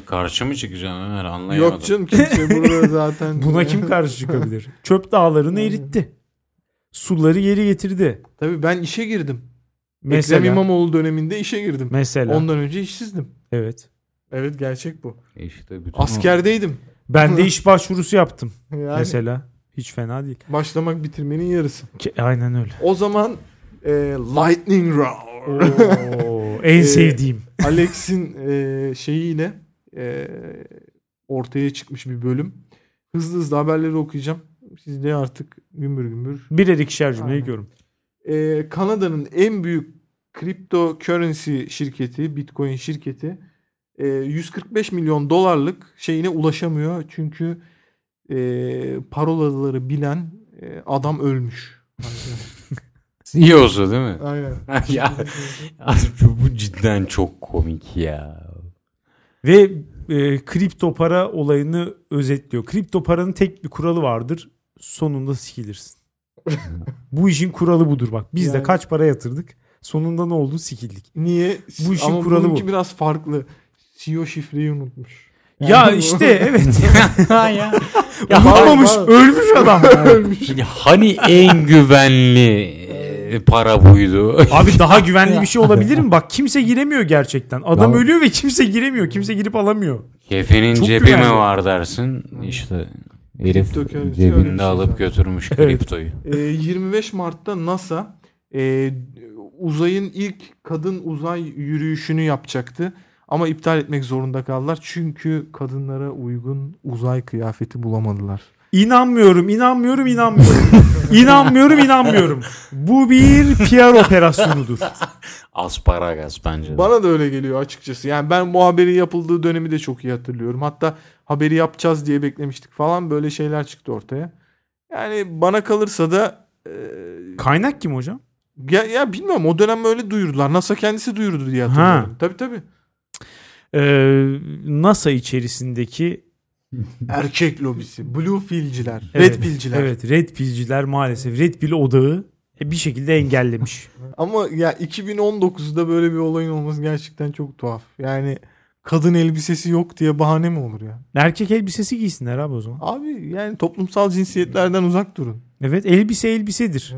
Karşı mı çıkacaksın Ömer anlayamadım. Yok canım kimse burada zaten. Buna kim karşı çıkabilir? Çöp dağlarını eritti. Suları geri getirdi. Tabii ben işe girdim. Mesela. Ekrem İmamoğlu döneminde işe girdim. Mesela. Ondan önce işsizdim. Evet. Evet gerçek bu. İşte bütün Askerdeydim. Ben de iş başvurusu yaptım. Yani Mesela. Hiç fena değil. başlamak bitirmenin yarısı. Ke- Aynen öyle. O zaman eee, Lightning Round. Oo, en Ee, sevdiğim. Alex'in eee, şeyiyle eee, ortaya çıkmış bir bölüm. Hızlı hızlı haberleri okuyacağım. Siz de artık gümbür gümbür. Birer ikişer cümle Aynen. ekliyorum. Eee, Kanada'nın en büyük cryptocurrency şirketi, Bitcoin şirketi eee, 145 milyon dolarlık şeyine ulaşamıyor. Çünkü eee parolaları bilen eee, adam ölmüş. CEO'su değil mi? Aynen. ya bu cidden çok komik ya. Ve e, kripto para olayını özetliyor. Kripto paranın tek bir kuralı vardır. Sonunda sikilirsin. Bu işin kuralı budur bak. Biz de Yani- kaç para yatırdık. Sonunda ne oldu? Sikildik. Niye? Bu işin Ama kuralı bu. biraz farklı. CEO şifreyi unutmuş. Ya işte evet. Ha ya. Unutmamış. var. Ölmüş adam. Ölmüş. Ya hani en güvenli e, para buydu. Abi daha güvenli bir şey olabilir mi? Bak kimse giremiyor gerçekten. Adam Ya- ölüyor ve kimse giremiyor. Kimse girip alamıyor. Kefenin Çok cebi güvenli. mi var dersin. İşte herif cebinde alıp götürmüş Evet. kriptoyu. Ee, 25 Mart'ta NASA e, uzayın ilk kadın uzay yürüyüşünü yapacaktı. Ama iptal etmek zorunda kaldılar. Çünkü kadınlara uygun uzay kıyafeti bulamadılar. İnanmıyorum, inanmıyorum, inanmıyorum. inanmıyorum, inanmıyorum. Bu bir PR operasyonudur. Asparagas bence. de. Bana da öyle geliyor açıkçası. Yani ben bu haberi yapıldığı dönemi de çok iyi hatırlıyorum. Hatta haberi yapacağız diye beklemiştik falan böyle şeyler çıktı ortaya. Yani bana kalırsa da e, Kaynak kim hocam? Ya, ya bilmiyorum o dönem öyle duyurdular. NASA kendisi duyurdu diye hatırlıyorum. Tabii tabii. Ee, NASA içerisindeki Erkek lobisi, blue pill'ciler, Evet, red pill'ciler. Evet, Red Pill'ciler maalesef. Red Pill odağı E, bir şekilde engellemiş. Ama ya 2019'da böyle bir olayın olması gerçekten çok tuhaf. Yani kadın elbisesi yok diye bahane mi olur ya? Erkek elbisesi giysinler abi o zaman. Abi yani toplumsal cinsiyetlerden uzak durun. Evet elbise elbisedir.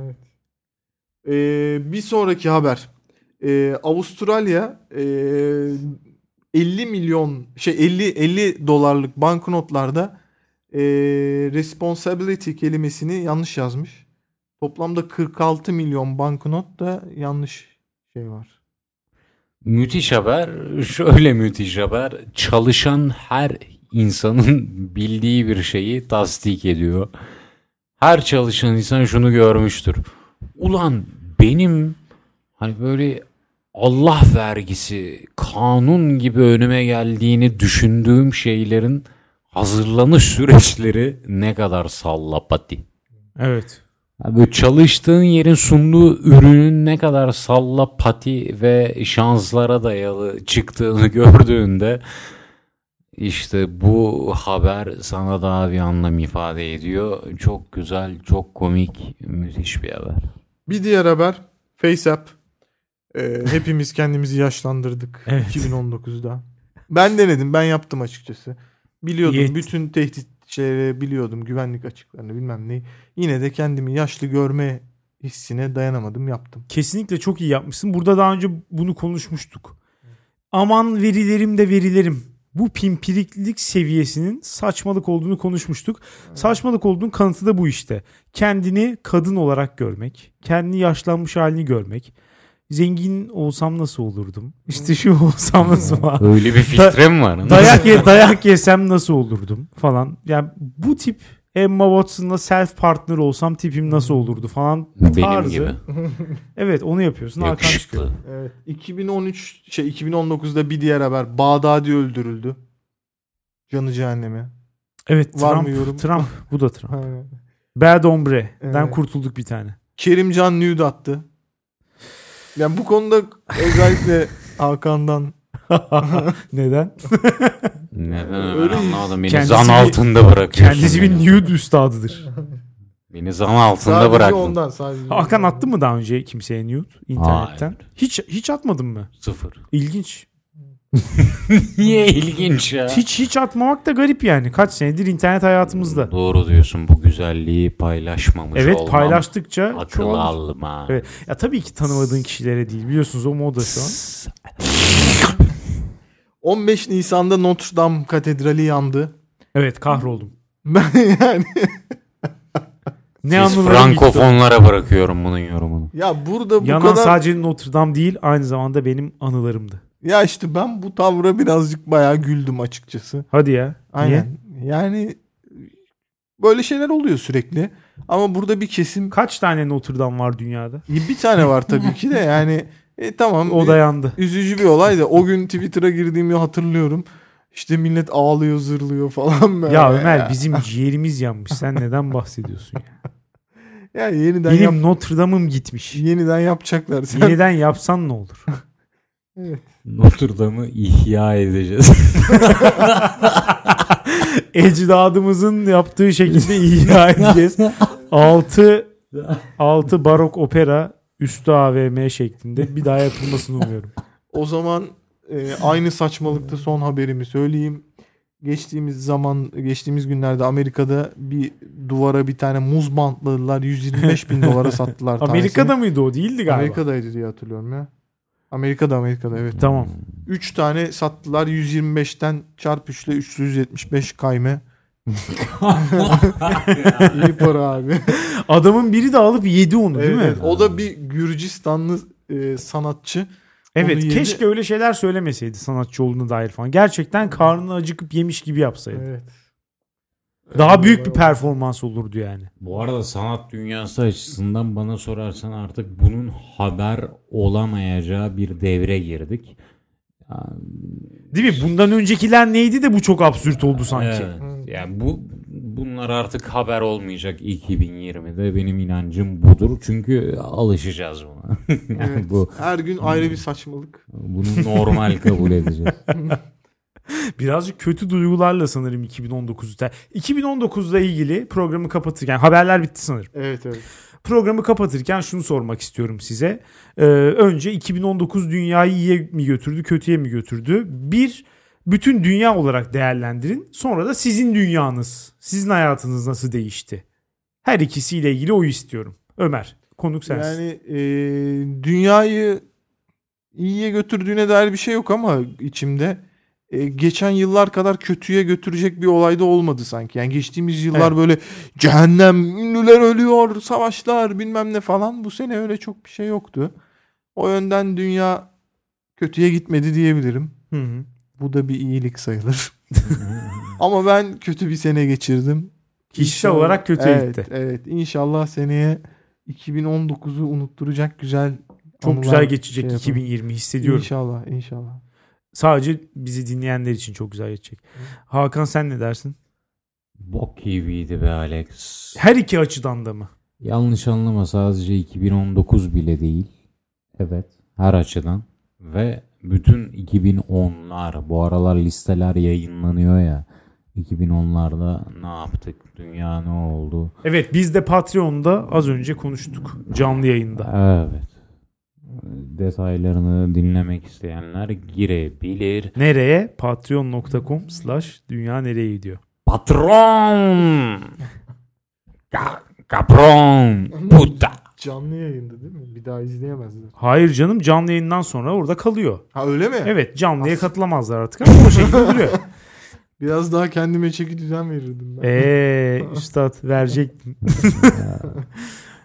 Ee, bir sonraki haber. Ee, Avustralya ee, 50 milyon şey 50 50 dolarlık banknotlarda ee, responsibility kelimesini yanlış yazmış. Toplamda 46 milyon banknot da yanlış şey var. Müthiş haber. Şöyle müthiş haber. Çalışan her insanın bildiği bir şeyi tasdik ediyor. Her çalışan insan şunu görmüştür. Ulan benim hani böyle Allah vergisi, kanun gibi önüme geldiğini düşündüğüm şeylerin hazırlanış süreçleri ne kadar sallapati. Evet. Ya Böyle çalıştığın yerin sunduğu ürünün ne kadar salla pati ve şanslara dayalı çıktığını gördüğünde işte bu haber sana daha bir anlam ifade ediyor. Çok güzel, çok komik, müthiş bir haber. Bir diğer haber FaceApp. Ee, hepimiz kendimizi yaşlandırdık Evet. 2019'da. Ben denedim, ben yaptım açıkçası. Biliyordum Yet- bütün tehdit şeyleri biliyordum, güvenlik açıklarını bilmem neyi. Yine de kendimi yaşlı görme hissine dayanamadım, yaptım. Kesinlikle çok iyi yapmışsın. Burada daha önce bunu konuşmuştuk. Aman verilerim de verilerim. Bu pimpiriklilik seviyesinin saçmalık olduğunu konuşmuştuk. Saçmalık olduğunun kanıtı da bu işte. Kendini kadın olarak görmek. Kendini yaşlanmış halini görmek. Zengin olsam nasıl olurdum? İşte şu olsam nasıl var? Öyle bir filtre mi var? dayak, ye, dayak yesem nasıl olurdum falan. Yani bu tip Emma Watson'la self partner olsam tipim nasıl olurdu falan Benim tarzı. gibi. Evet onu yapıyorsun. Hakan çıkıyor. Yakışıklı. Evet. 2013 şey 2019'da bir diğer haber. Bağdadi öldürüldü. Canı cehenneme. Evet Var Trump, mı yorum? Trump. Bu da Trump. Aynen. Bad Hombre'den Evet. kurtulduk bir tane. Kerimcan nude attı. Yani bu konuda özellikle Hakan'dan Neden? Neden Öyle anlamadım. Beni Kendisi zan bir- altında bırakıyorsun. Kendisi bir beni. nude üstadıdır. Beni zan altında sadece bıraktın. ondan sadece. Hakan attı mı daha önce kimseye nude internetten? Hayır. Hiç hiç atmadın mı? Sıfır. İlginç. Niye ilginç ya? Hiç hiç atmamak da garip yani. Kaç senedir internet hayatımızda. Doğru diyorsun bu güzelliği paylaşmamış Evet olmam. paylaştıkça Akıl çoğalır. alma. Evet. Ya tabii ki tanımadığın kişilere değil. Biliyorsunuz o moda şu an. 15 Nisan'da Notre Dame Katedrali yandı. Evet kahroldum. Ben yani Ne Siz frankofonlara bırakıyorum bunun yorumunu. ya burada bu Yanan kadar sadece Notre Dame değil aynı zamanda benim anılarımdı. ya işte ben bu tavra birazcık bayağı güldüm açıkçası. Hadi ya. Aynen. Yani böyle şeyler oluyor sürekli. Ama burada bir kesim Kaç tane Notre Dame var dünyada? bir tane var tabii ki de yani e, tamam O da yandı. üzücü bir olay da o gün Twitter'a girdiğimi hatırlıyorum. İşte millet ağlıyor zırlıyor falan böyle. Ya Ömer bizim ciğerimiz yanmış. Sen neden bahsediyorsun ya? Ya yeniden Benim yap, Notre Dame'ım gitmiş. yeniden yapacaklar. Sen Yeniden yapsan ne olur? Notre Dame'ı ihya edeceğiz. Ecdadımızın yaptığı şekilde ihya edeceğiz. 6 6 barok opera üstü AVM şeklinde bir daha yapılmasını umuyorum. o zaman e, aynı saçmalıkta son haberimi söyleyeyim. Geçtiğimiz zaman geçtiğimiz günlerde Amerika'da bir duvara bir tane muz bantladılar 125 bin dolara sattılar. tanesini. Amerika'da mıydı o? Değildi galiba. Amerika'daydı diye hatırlıyorum ya. Amerika'da Amerika'da evet. Tamam. 3 tane sattılar 125'ten çarp 3 ile 375 kayme. İyi para abi. Adamın biri de alıp yedi onu değil Evet, mi? O da bir Gürcistanlı e, sanatçı. Evet Onu yedi. keşke öyle şeyler söylemeseydi sanatçı olduğuna dair falan. Gerçekten karnını acıkıp yemiş gibi yapsaydı. Evet. Daha büyük bir performans olurdu yani. Bu arada sanat dünyası açısından bana sorarsan artık bunun haber olamayacağı bir devre girdik. Değil mi? Bundan öncekiler neydi de bu çok absürt oldu sanki. Evet. Yani bu bunlar artık haber olmayacak 2020'de benim inancım budur. Çünkü alışacağız buna. yani Evet. bu Her gün ayrı bir saçmalık. bunu normal kabul edeceğiz. Birazcık kötü duygularla sanırım 2019'da. 2019'da ilgili programı kapatırken haberler bitti sanırım. Evet evet. Programı kapatırken şunu sormak istiyorum size. Ee, önce 2019 dünyayı iyiye mi götürdü, kötüye mi götürdü? Bir, bütün dünya olarak değerlendirin. Sonra da sizin dünyanız, sizin hayatınız nasıl değişti? Her ikisiyle ilgili o istiyorum. Ömer, konuk sensin. Yani e, dünyayı iyiye götürdüğüne dair bir şey yok ama içimde e, geçen yıllar kadar kötüye götürecek bir olay da olmadı sanki. Yani geçtiğimiz yıllar Evet. böyle cehennem, ünlüler ölüyor, savaşlar bilmem ne falan. Bu sene öyle çok bir şey yoktu. O yönden dünya kötüye gitmedi diyebilirim. Hı hı. Bu da bir iyilik sayılır. Ama ben kötü bir sene geçirdim. Kişisel olarak kötüye evet, gitti. Evet. İnşallah seneye 2019'u unutturacak güzel Çok güzel geçecek şey yapalım. 2020 hissediyorum. İnşallah, inşallah. Sadece bizi dinleyenler için çok güzel geçecek. Hakan sen ne dersin? Bok gibiydi be Alex. Her iki açıdan da mı? Yanlış anlama sadece 2019 bile değil. Evet her açıdan. Ve bütün 2010'lar bu aralar listeler yayınlanıyor ya. 2010'larda ne yaptık? Dünya ne oldu? Evet biz de Patreon'da az önce konuştuk canlı yayında. Evet. Detaylarını dinlemek isteyenler girebilir. Nereye? Patreon.com slash dünya nereye gidiyor? Patron. Ka- Capron. Puta. Canlı yayında değil mi? Bir daha izleyemezler. Hayır canım canlı yayından sonra orada kalıyor. Ha öyle mi? Evet canlıya katılamazlar artık ama o şekilde duruyor. Biraz daha kendime çeki düzen verirdim ben. Eee üstad verecektin.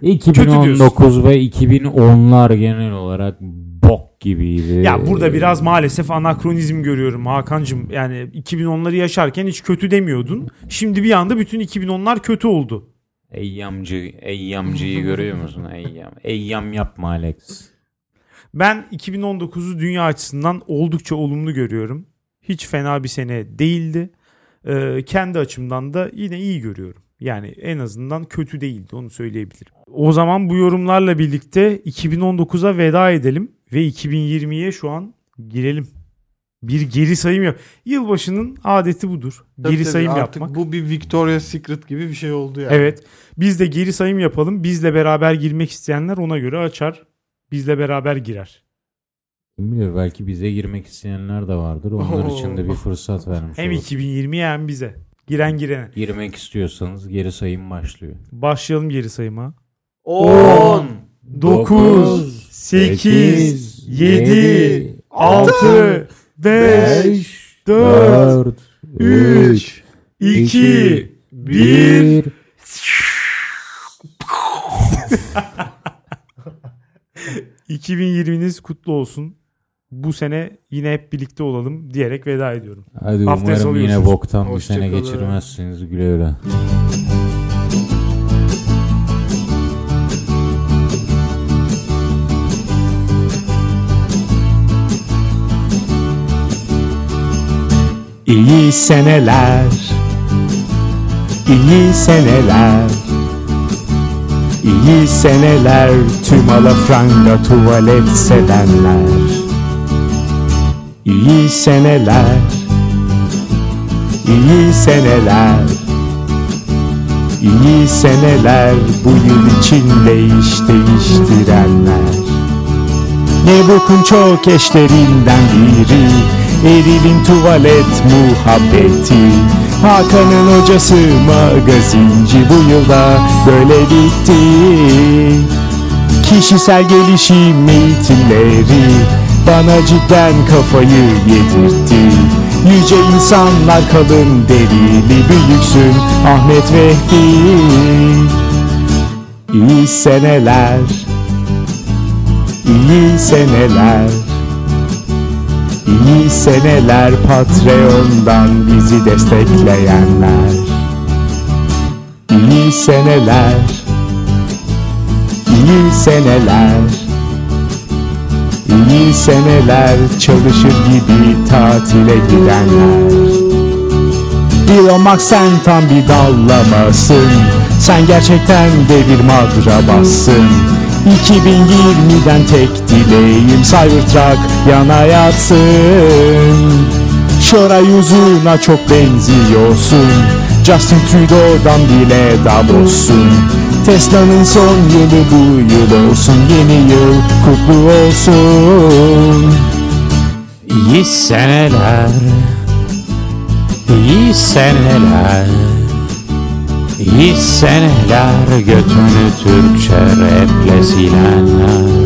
2019 ve 2010'lar genel olarak bok gibiydi. Ya burada biraz maalesef anakronizm görüyorum Hakan'cığım. Yani 2010'ları yaşarken hiç kötü demiyordun. Şimdi bir anda bütün 2010'lar kötü oldu. Eyyamcı, eyyamcıyı görüyor musun? Eyyam. Eyyam yapma Alex. Ben 2019'u dünya açısından oldukça olumlu görüyorum. Hiç fena bir sene değildi. Ee, kendi açımdan da yine iyi görüyorum. Yani en azından kötü değildi onu söyleyebilirim. O zaman bu yorumlarla birlikte 2019'a veda edelim ve 2020'ye şu an girelim. Bir geri sayım yap. Yılbaşının adeti budur. Tabii geri tabii, sayım artık yapmak. Bu bir Victoria's Secret gibi bir şey oldu yani. Evet. Biz de geri sayım yapalım. Bizle beraber girmek isteyenler ona göre açar. Bizle beraber girer. Kim bilir belki bize girmek isteyenler de vardır. Onlar Oo. için de bir fırsat vermiş Hem olur. 2020'ye hem bize. Giren girene. Girmek istiyorsanız geri sayım başlıyor. Başlayalım geri sayıma. 10 9, 8, 7, 6, 5, 4, 3, 2, 1. ...2020'niz kutlu olsun. Bu sene yine hep birlikte olalım diyerek veda ediyorum. Hadi Haftaya umarım yine boktan bir Hoşça sene kalın. geçirmezsiniz. Güle güle. İyi seneler İyi seneler İyi seneler tüm alafranga tuvalet sevenler İyi seneler. İyi seneler. İyi seneler bu yıl için değiş değiştirenler. Ne bokun çok eşlerinden biri? Eril'in tuvalet muhabbeti. Hakan'ın hocası magazinci Bu yılda böyle bitti Kişisel gelişim eğitimleri Bana cidden kafayı yedirtti. Yüce insanlar kalın derili Büyüksün Ahmet Vehbi. İyi seneler İyi seneler. İyi seneler Patreon'dan bizi destekleyenler. İyi seneler İyi seneler İyi seneler çalışır gibi tatile gidenler. Elon Musk sen tam bir dallamasın. Sen gerçekten de bir madrabassın 2020'den tek dileğim Cybertruck yana yatsın. Şoray uzuna çok benziyorsun. Justin Trudeau'dan bile Davos'sun Tesla'nın son yılı bu yıl olsun Yeni yıl kutlu olsun. İyi seneler İyi seneler İyi seneler götünü Türkçe raple silenler.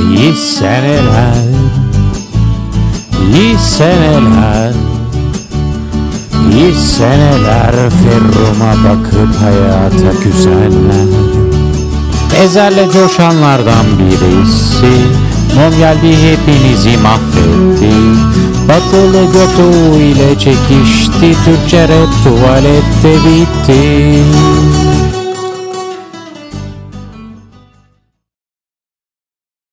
İyi seneler İyi seneler İyi seneler Ferruma bakıp hayata küsenler Ezelle coşanlardan birisi. Mom geldi hepinizi mahvetti. Batılı götü ile çekişti. Türkçe rap tuvalette bitti